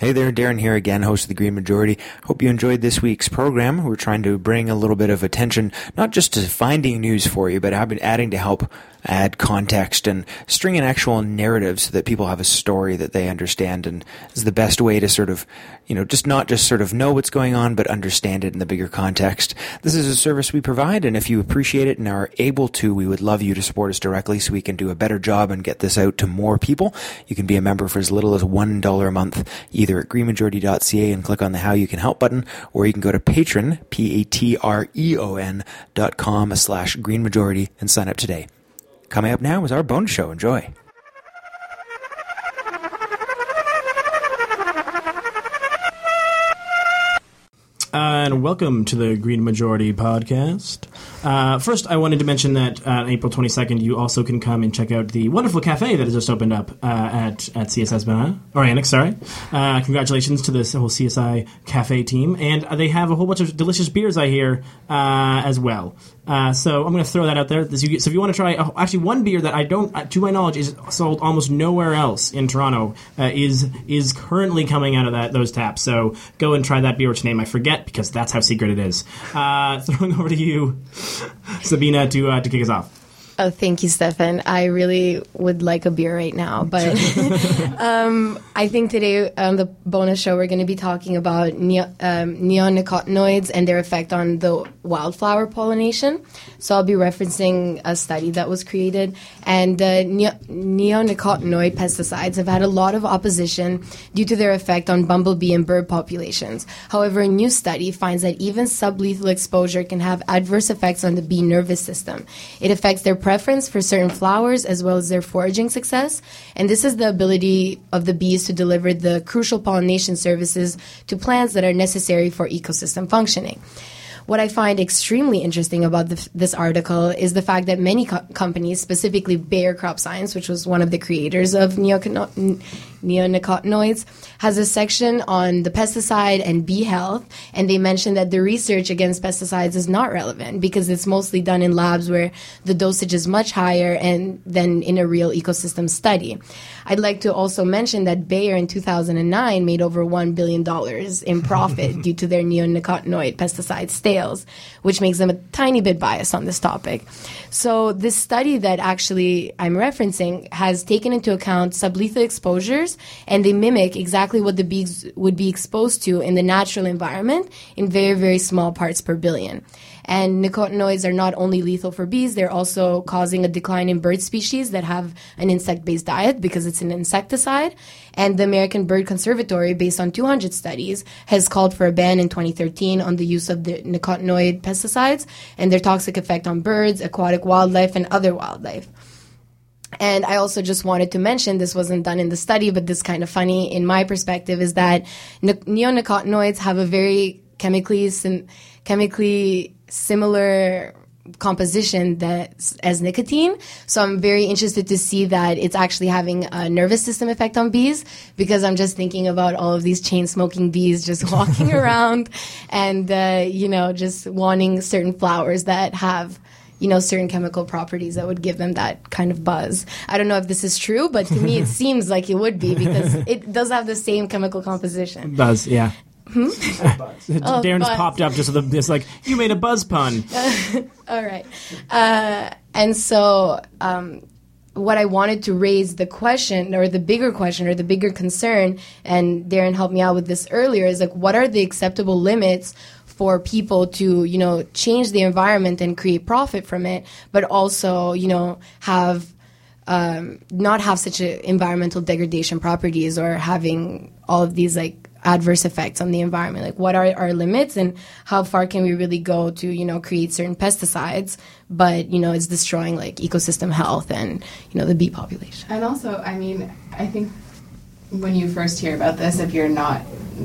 Hey there, Darren here again, host of the Green Majority. Hope you enjoyed this week's program. We're trying to bring a little bit of attention, not just to finding news for you, but I've been adding to help add context and string an actual narrative so that people have a story that they understand and is the best way to sort of, you know, just not just sort of know what's going on, but understand it in the bigger context. This is a service we provide, and if you appreciate it and are able to, we would love you to support us directly so we can do a better job and get this out to more people. You can be a member for as little as $1 a month, either at greenmajority.ca and click on the How You Can Help button, or you can go to Patreon, P-A-T-R-E-O-N dot com slash Green Majority and sign up today. Coming up now is our bonus show. Enjoy. And welcome to the Green Majority podcast. Uh, first, I wanted to mention that uh, on April 22nd, you also can come and check out the wonderful cafe that has just opened up uh, at at CSI Spadina, or Annex, sorry. Uh, congratulations to this whole CSI cafe team, and they have a whole bunch of delicious beers I hear uh, as well. So I'm going to throw that out there. So if you want to try, oh, actually, one beer that I don't, to my knowledge, is sold almost nowhere else in Toronto is is currently coming out of that those taps. So go and try that beer, which name I forget because that's how secret it is. Uh, (laughs) throwing over to you, Sabina, to uh, to kick us off. Oh, thank you, Stefan. I really would like a beer right now, but (laughs) um, I think today on the bonus show we're going to be talking about neo- um, neonicotinoids and their effect on the wildflower pollination. So I'll be referencing a study that was created, and the neo- neonicotinoid pesticides have had a lot of opposition due to their effect on bumblebee and bird populations. However, a new study finds that even sublethal exposure can have adverse effects on the bee nervous system. It affects their preference for certain flowers as well as their foraging success. And this is the ability of the bees to deliver the crucial pollination services to plants that are necessary for ecosystem functioning. What I find extremely interesting about the, this article is the fact that many co- companies, specifically Bayer Crop Science, which was one of the creators of neonicotinoids, neonicotinoids has a section on the pesticide and bee health, and they mention that the research against pesticides is not relevant because it's mostly done in labs where the dosage is much higher and than in a real ecosystem study. I'd like to also mention that Bayer in 2009 made over $1 billion in profit (laughs) due to their neonicotinoid pesticide sales, which makes them a tiny bit biased on this topic. So, this study that actually I'm referencing has taken into account sublethal exposures and they mimic exactly what the bees would be exposed to in the natural environment in very, very small parts per billion. And nicotinoids are not only lethal for bees, they're also causing a decline in bird species that have an insect based diet because it's an insecticide. And the American Bird Conservancy, based on 200 studies, has called for a ban in 2013 on the use of the nicotinoid pesticides and their toxic effect on birds, aquatic wildlife, and other wildlife. And I also just wanted to mention this wasn't done in the study, but this kind of funny in my perspective is that ne- neonicotinoids have a very chemically sim- chemically similar composition that as nicotine. So I'm very interested to see that it's actually having a nervous system effect on bees because I'm just thinking about all of these chain smoking bees just (laughs) walking around and uh, you know just wanting certain flowers that have you know certain chemical properties that would give them that kind of buzz. I don't know if this is true, but to me it (laughs) seems like it would be because it does have the same chemical composition. Buzz, yeah. Hmm? (laughs) oh, Darren just popped up just with a, it's like you made a buzz pun. (laughs) All right, uh, and so um, what I wanted to raise the question or the bigger question or the bigger concern, and Darren helped me out with this earlier, is like what are the acceptable limits for people to you know change the environment and create profit from it, but also you know have um, not have such a environmental degradation properties or having all of these like adverse effects on the environment. Like what are our limits and how far can we really go to you know create certain pesticides but you know it's destroying like ecosystem health and you know the bee population. And also i mean i think when you first hear about this if you're not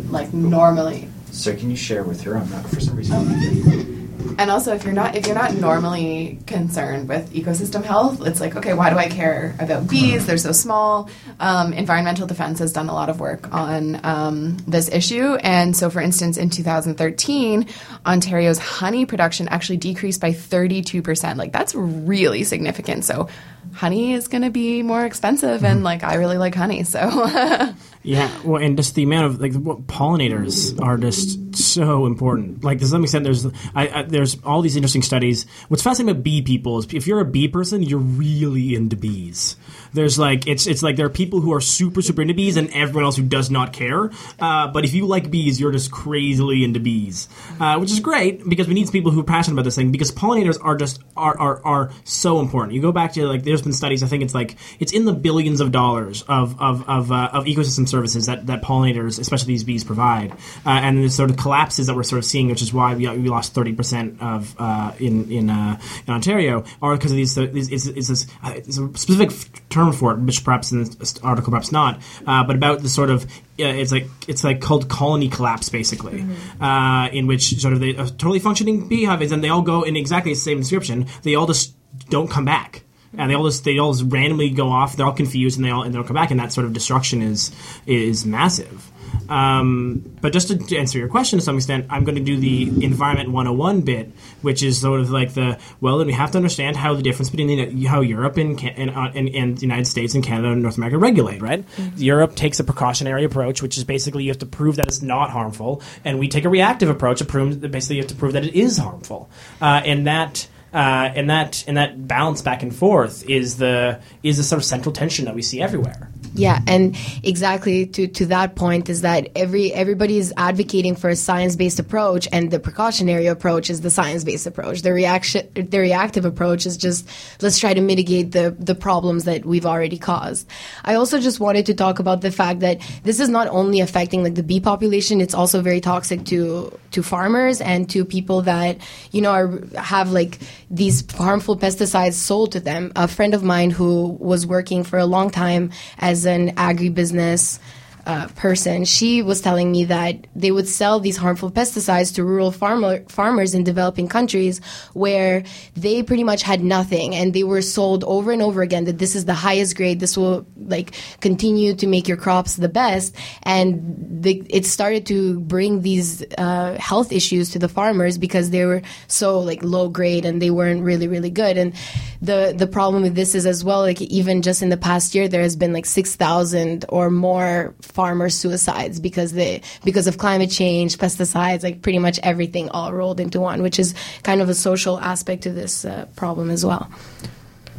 like normally so can you share with her? I'm not for some reason and also if you're not if you're not normally concerned with ecosystem health it's like okay why do i care about bees? They're so small. Um, environmental defense has done a lot of work on um, this issue. And so for instance in 2013 ontario's honey production actually decreased by 32% like that's really significant. So honey is going to be more expensive and like i really like honey so (laughs) Yeah, well, and just the amount of like pollinators are just so important. Like to some extent, there's I, I, there's all these interesting studies. What's fascinating about bee people is if you're a bee person, you're really into bees. There's like it's it's like there are people who are super super into bees and everyone else who does not care. Uh, but if you like bees, you're just crazily into bees, uh, which is great because we need people who are passionate about this thing because pollinators are just are, are are so important. You go back to like there's been studies. I think it's like it's in the billions of dollars of of of, uh, of ecosystem services that that pollinators, especially these bees, provide, uh, and the sort of collapses that we're sort of seeing, which is why we, we lost thirty percent of uh, in in, uh, in Ontario, are because of these. these it's, it's, this, it's a specific term for it, which perhaps in this article, perhaps not, but about the sort of it's like it's like called colony collapse basically mm-hmm. uh, in which sort of the totally functioning beehives and they all go in exactly the same description they all just don't come back and they all just they all just randomly go off they're all confused and they all and they don't come back and that sort of destruction is is massive um, but just to answer your question to some extent, I'm going to do the environment 101 bit, which is sort of like the well, then we have to understand how the difference between the, how Europe and, and, uh, and, and, the United States and Canada and North America regulate, right? Mm-hmm. Europe takes a precautionary approach, which is basically you have to prove that it's not harmful, and we take a reactive approach, basically you have to prove that it is harmful, uh, and that. Uh, and that and that balance back and forth is the is the sort of central tension that we see everywhere. Yeah, and exactly to, to that point is that every everybody is advocating for a science based approach, and the precautionary approach is the science based approach. The reaction, the reactive approach is just let's try to mitigate the the problems that we've already caused. I also just wanted to talk about the fact that this is not only affecting like the bee population; it's also very toxic to to farmers and to people that you know are have like these harmful pesticides sold to them. A friend of mine who was working for a long time as an agribusiness uh, person, she was telling me that they would sell these harmful pesticides to rural farmer, farmers in developing countries where they pretty much had nothing and they were sold over and over again that this is the highest grade, this will like continue to make your crops the best. And it started to bring these uh, health issues to the farmers because they were so like low grade and they weren't really, really good. And the, the problem with this is as well, like even just in the past year, there has been like 6,000 or more farmer suicides because they because of climate change, pesticides, like pretty much everything all rolled into one, which is kind of a social aspect to this uh, problem as well.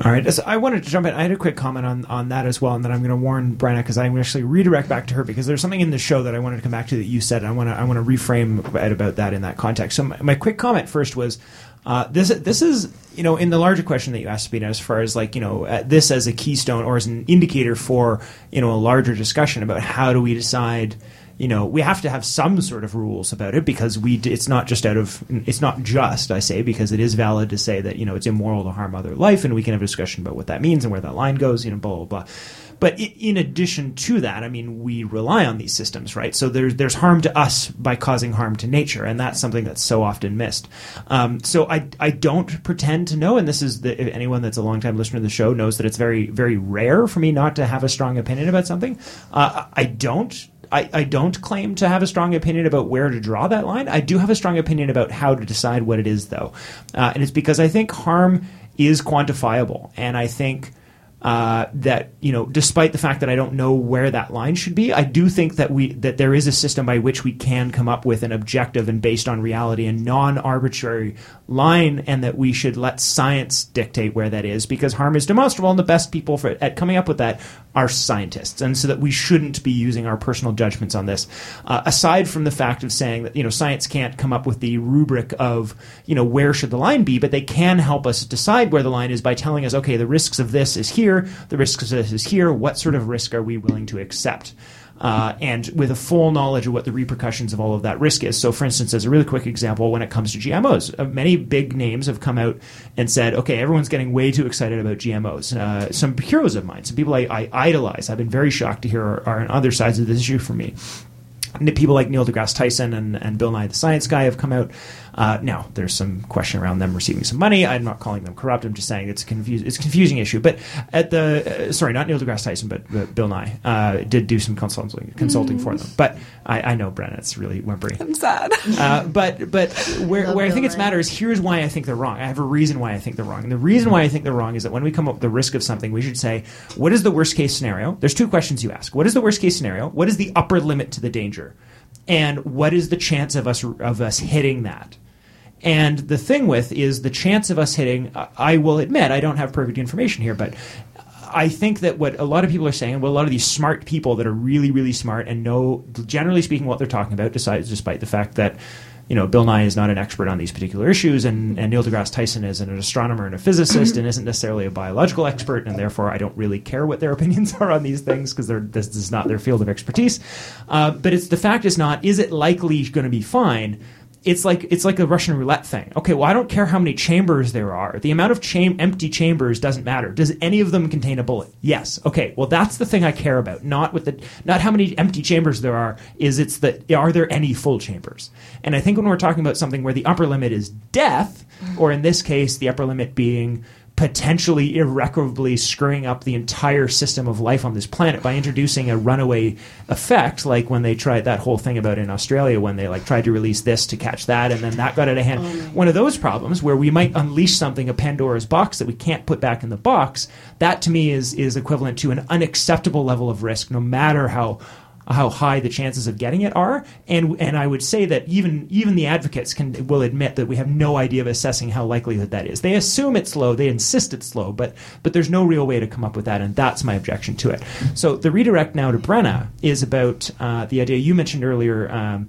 All right, so I wanted to jump in. I had a quick comment on, on that as well, and then I'm going to warn Brenna because I'm going to actually redirect back to her because there's something in the show that I wanted to come back to that you said. I want to I want to reframe about that in that context. So my, my quick comment first was uh, this this is you know in the larger question that you asked, Sabina, as far as like you know uh, this as a keystone or as an indicator for you know a larger discussion about how do we decide you know we have to have some sort of rules about it because we it's not just out of it's not just I say because it is valid to say that you know it's immoral to harm other life and we can have a discussion about what that means and where that line goes you know blah blah blah but in addition to that, I mean, we rely on these systems, right? So there's there's harm to us by causing harm to nature, and that's something that's so often missed. Um, so I I don't pretend to know, and this is the, anyone that's a long time listener to the show knows that it's very very rare for me not to have a strong opinion about something. Uh, I don't I, I, don't claim to have a strong opinion about where to draw that line. I do have a strong opinion about how to decide what it is, though. Uh, and it's because I think harm is quantifiable. And I think uh, that you know, despite the fact that I don't know where that line should be, I do think that we that there is a system by which we can come up with an objective and based on reality and non-arbitrary line, and that we should let science dictate where that is because harm is demonstrable, and the best people for at coming up with that are scientists, and so that we shouldn't be using our personal judgments on this. Uh, aside from the fact of saying that you know science can't come up with the rubric of you know where should the line be, but they can help us decide where the line is by telling us, okay, the risks of this is here here, the risks of this is here. What sort of risk are we willing to accept? Uh, and with a full knowledge of what the repercussions of all of that risk is. So, for instance, as a really quick example, when it comes to GMOs, uh, many big names have come out and said, okay, everyone's getting way too excited about GMOs. Uh, some heroes of mine, some people I, I, idolize, I've been very shocked to hear are, are on other sides of this issue for me. People like Neil deGrasse Tyson and, and Bill Nye the Science Guy have come out uh, now, there's some question around them receiving some money. I'm not calling them corrupt. I'm just saying it's a confuse, it's a confusing issue. But at the uh, sorry, not Neil deGrasse Tyson, but, but Bill Nye uh, did do some consulting consulting mm. for them. But I, I know Brenna, it's really whimpery. I'm sad. Uh, but but where where I think it's matters here's why I think they're wrong. I have a reason why I think they're wrong. And the reason why I think they're wrong is that when we come up with the risk of something, we should say, what is the worst case scenario? There's two questions you ask. What is the worst case scenario? What is the upper limit to the danger? And what is the chance of us of us hitting that? And the thing with is the chance of us hitting. I will admit I don't have perfect information here, but I think that what a lot of people are saying, well, a lot of these smart people that are really, really smart and know, generally speaking, what they're talking about, decides despite the fact that you know, Bill Nye is not an expert on these particular issues, and, and Neil deGrasse Tyson is an astronomer and a physicist and isn't necessarily a biological expert, and therefore I don't really care what their (laughs) opinions are on these things because this is not their field of expertise. Uh, but it's the fact is not, is it likely going to be fine? It's like it's like a Russian roulette thing. Okay, well, I don't care how many chambers there are. The amount of cham- empty chambers doesn't matter. Does any of them contain a bullet? Yes. Okay. Well, that's the thing I care about. Not with the not how many empty chambers there are. Is it's that are there any full chambers? And I think when we're talking about something where the upper limit is death, or in this case, the upper limit being potentially irreparably screwing up the entire system of life on this planet by introducing a runaway effect like when they tried that whole thing about in Australia when they like tried to release this to catch that and then that got out of hand. Oh one of those problems where we might unleash something a Pandora's box that we can't put back in the box that to me is is equivalent to an unacceptable level of risk no matter how how high the chances of getting it are, and and I would say that even even the advocates can will admit that we have no idea of assessing how likely that that is. They assume it's low, they insist it's low, but but there's no real way to come up with that, and that's my objection to it. So the redirect now to Brenna is about uh, the idea you mentioned earlier. Um,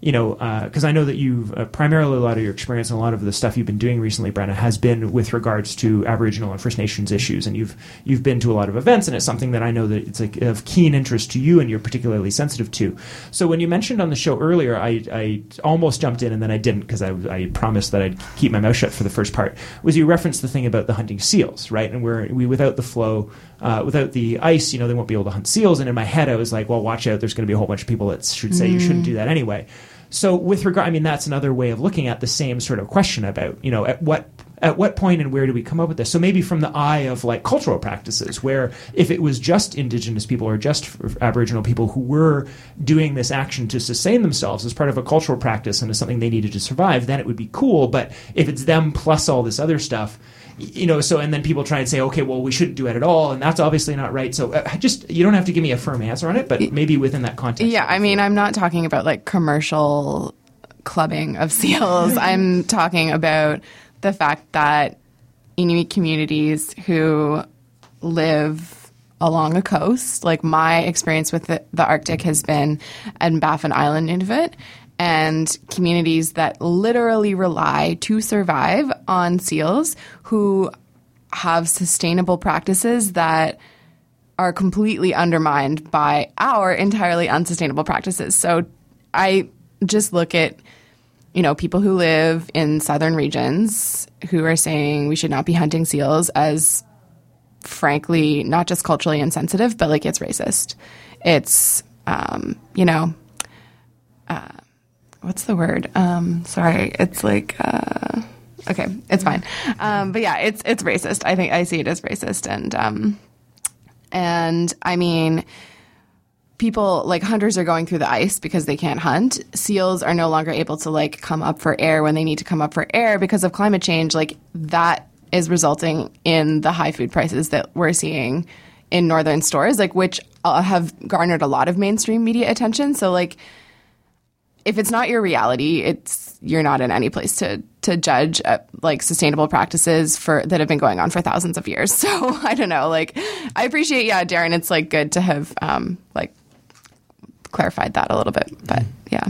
you know, because uh, I know that you've uh, primarily a lot of your experience and a lot of the stuff you've been doing recently, Brenna, has been with regards to Aboriginal and First Nations issues, and you've you've been to a lot of events, and it's something that I know that it's like of keen interest to you, and you're particularly sensitive to. So when you mentioned on the show earlier, I, I almost jumped in and then I didn't because I, I promised that I'd keep my mouth shut for the first part. Was you referenced the thing about the hunting seals, right? And where we without the flow, uh, without the ice, you know, they won't be able to hunt seals. And in my head, I was like, well, watch out, there's going to be a whole bunch of people that should say mm. you shouldn't do that anyway. So with regard, I mean, that's another way of looking at the same sort of question about, you know, at what at what point and where do we come up with this? So maybe from the eye of like cultural practices, where if it was just indigenous people or just Aboriginal people who were doing this action to sustain themselves as part of a cultural practice and as something they needed to survive, then it would be cool. But if it's them plus all this other stuff, you know, so and then people try and say, okay, well, we shouldn't do it at all, and that's obviously not right. So uh, just you don't have to give me a firm answer on it, but maybe within that context. Yeah, I mean, I'm not talking about like commercial clubbing of seals. (laughs) I'm talking about the fact that Inuit communities who live along a coast, like my experience with the, the Arctic has been in Baffin Island Inuit, and communities that literally rely to survive on seals who have sustainable practices that are completely undermined by our entirely unsustainable practices. So I just look at you know people who live in southern regions who are saying we should not be hunting seals as frankly not just culturally insensitive but like it's racist. It's um, you know uh, what's the word? Um, sorry, it's like uh, okay, it's fine. Um, but yeah, it's it's racist. I think I see it as racist, and um, and I mean, people like hunters are going through the ice because they can't hunt. Seals are no longer able to like come up for air when they need to come up for air because of climate change. Like that is resulting in the high food prices that we're seeing in northern stores, like which uh, have garnered a lot of mainstream media attention. So like if it's not your reality, it's you're not in any place to to judge uh, like sustainable practices for that have been going on for thousands of years. (laughs) So I don't know. Like I appreciate, yeah, Darren. It's like good to have um, like clarified that a little bit, but yeah.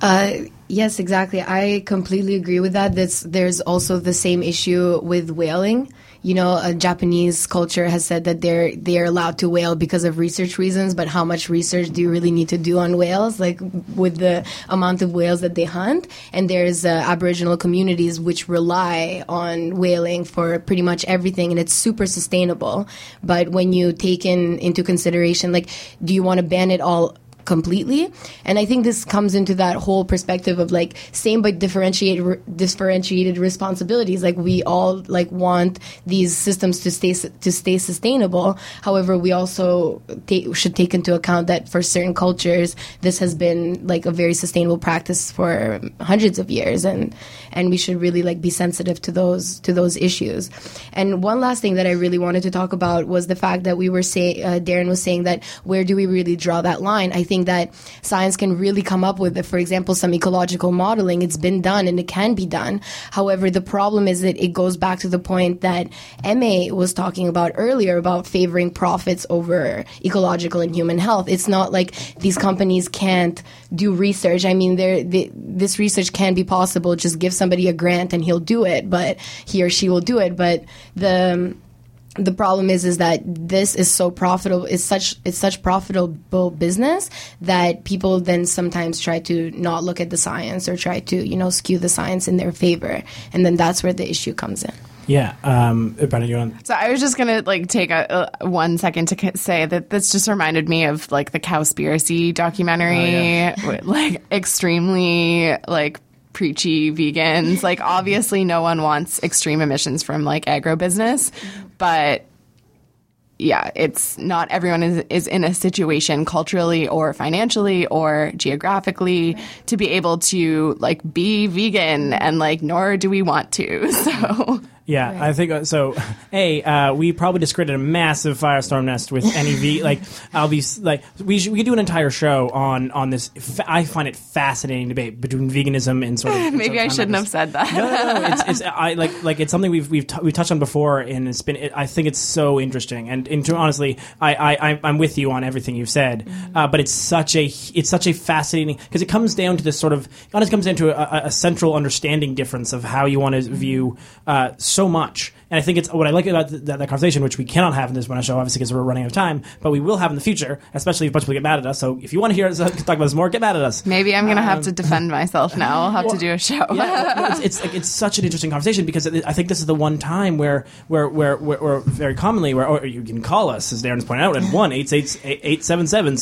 Uh, yes, exactly. I completely agree with that. That's, there's also the same issue with whaling you know, a Japanese culture has said that they're they're allowed to whale because of research reasons, but how much research do you really need to do on whales, like with the amount of whales that they hunt? And there's uh, Aboriginal communities which rely on whaling for pretty much everything, and it's super sustainable. But when you take in into consideration, like, do you want to ban it all completely. And I think this comes into that whole perspective of like same but differentiated differentiated responsibilities. Like we all like want these systems to stay to stay sustainable. However, we also should take into account that for certain cultures, this has been like a very sustainable practice for hundreds of years, and and we should really like be sensitive to those to those issues. And one last thing that I really wanted to talk about was the fact that we were saying uh, Darren was saying that where do we really draw that line? I think that science can really come up with. For example, some ecological modeling, it's been done and it can be done. However, the problem is that it goes back to the point that Emma was talking about earlier about favoring profits over ecological and human health. It's not like these companies can't do research. I mean, they, this research can be possible. Just give somebody a grant and he'll do it, but he or she will do it. But the the problem is is that this is so profitable it's such it's such profitable business that people then sometimes try to not look at the science or try to you know skew the science in their favor and then that's where the issue comes in yeah, um, Brenna, you want? So I was just gonna like take a, a, one second to say that this just reminded me of like the Cowspiracy documentary, oh, yeah. (laughs) like extremely like preachy vegans. Like obviously, no one wants extreme emissions from like agribusiness, but yeah, it's not everyone is, is in a situation culturally or financially or geographically to be able to like be vegan and like nor do we want to. (laughs) So yeah, right. I think uh, so. (laughs) A, uh, we probably just created a massive firestorm nest with NEV. (laughs) like, I'll be like, we should, we could do an entire show on on this. Fa- I find it fascinating debate between veganism and sort of. (laughs) Maybe sort of I shouldn't have said that. no, no, no. It's, it's I like like it's something we've we've t- we touched on before, and it's been. It, I think it's so interesting, and, and honestly, I, I I'm with you on everything you've said. Mm-hmm. Uh, but it's such a it's such a fascinating because it comes down to this sort of. It honestly comes down to a, a central understanding difference of how you want to view. Uh, so much. And I think it's what I like about that, that conversation, which we cannot have in this one show, obviously, because we're running out of time, but we will have in the future, especially if a bunch of people get mad at us. So if you want to hear us (laughs) talk about this more, get mad at us. Maybe I'm going to um, have to defend myself now. I'll have well, to do a show. yeah, well, it's, it's, like, it's such an interesting conversation because I think this is the one time where, where, where, where, where very commonly, where or you can call us, as Darren's pointed out, at 1 877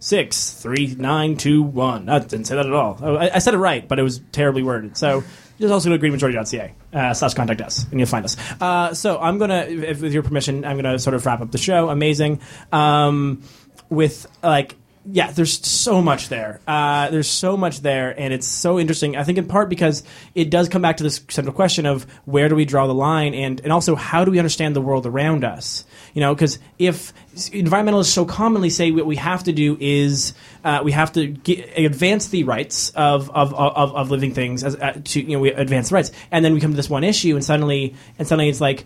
six three nine two one. I didn't say that at all. I, I, said it right, but it was terribly worded. So just also go to greenmajority.ca uh, slash contact us, and you'll find us. Uh, so I'm gonna, if, with your permission, I'm gonna sort of wrap up the show. Amazing. Um, with like yeah, there's so much there. Uh, there's so much there, and it's so interesting. I think in part because it does come back to this central question of where do we draw the line, and and also how do we understand the world around us. You know, because if environmentalists so commonly say what we have to do is uh, we have to get, advance the rights of of, of, of living things as uh, to you know we advance rights, and then we come to this one issue, and suddenly and suddenly it's like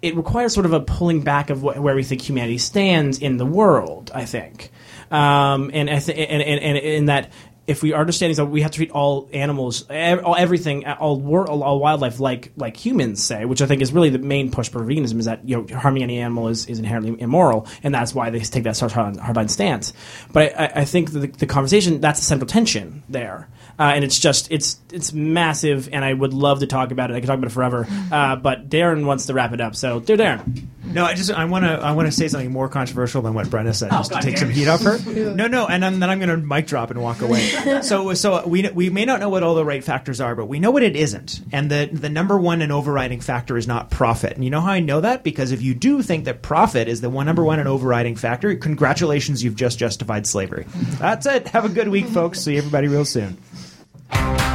it requires sort of a pulling back of wh- where we think humanity stands in the world. I think. Um, and, and, and, and, in that if we are understanding that we have to treat all animals, all, everything, all, all, all wildlife like like humans say, which I think is really the main push for veganism is that you know harming any animal is, is inherently immoral, and that's why they take that hard, hardline stance. But I, I think the, the conversation that's the central tension there. Uh, and it's just it's it's massive, and I would love to talk about it. I could talk about it forever, (laughs) uh, but Darren wants to wrap it up. So, dear Darren. No, I just I want to I want to say something more controversial than what Brenna said, oh, just God to take some heat off her. (laughs) no, no, and then, then I'm going to mic drop and walk away. (laughs) so so we we may not know what all the right factors are, but we know what it isn't, and the the number one and overriding factor is not profit. And you know how I know that because if you do think that profit is the one number one and overriding factor, congratulations, you've just justified slavery. That's it. Have a good week, folks. See everybody real soon you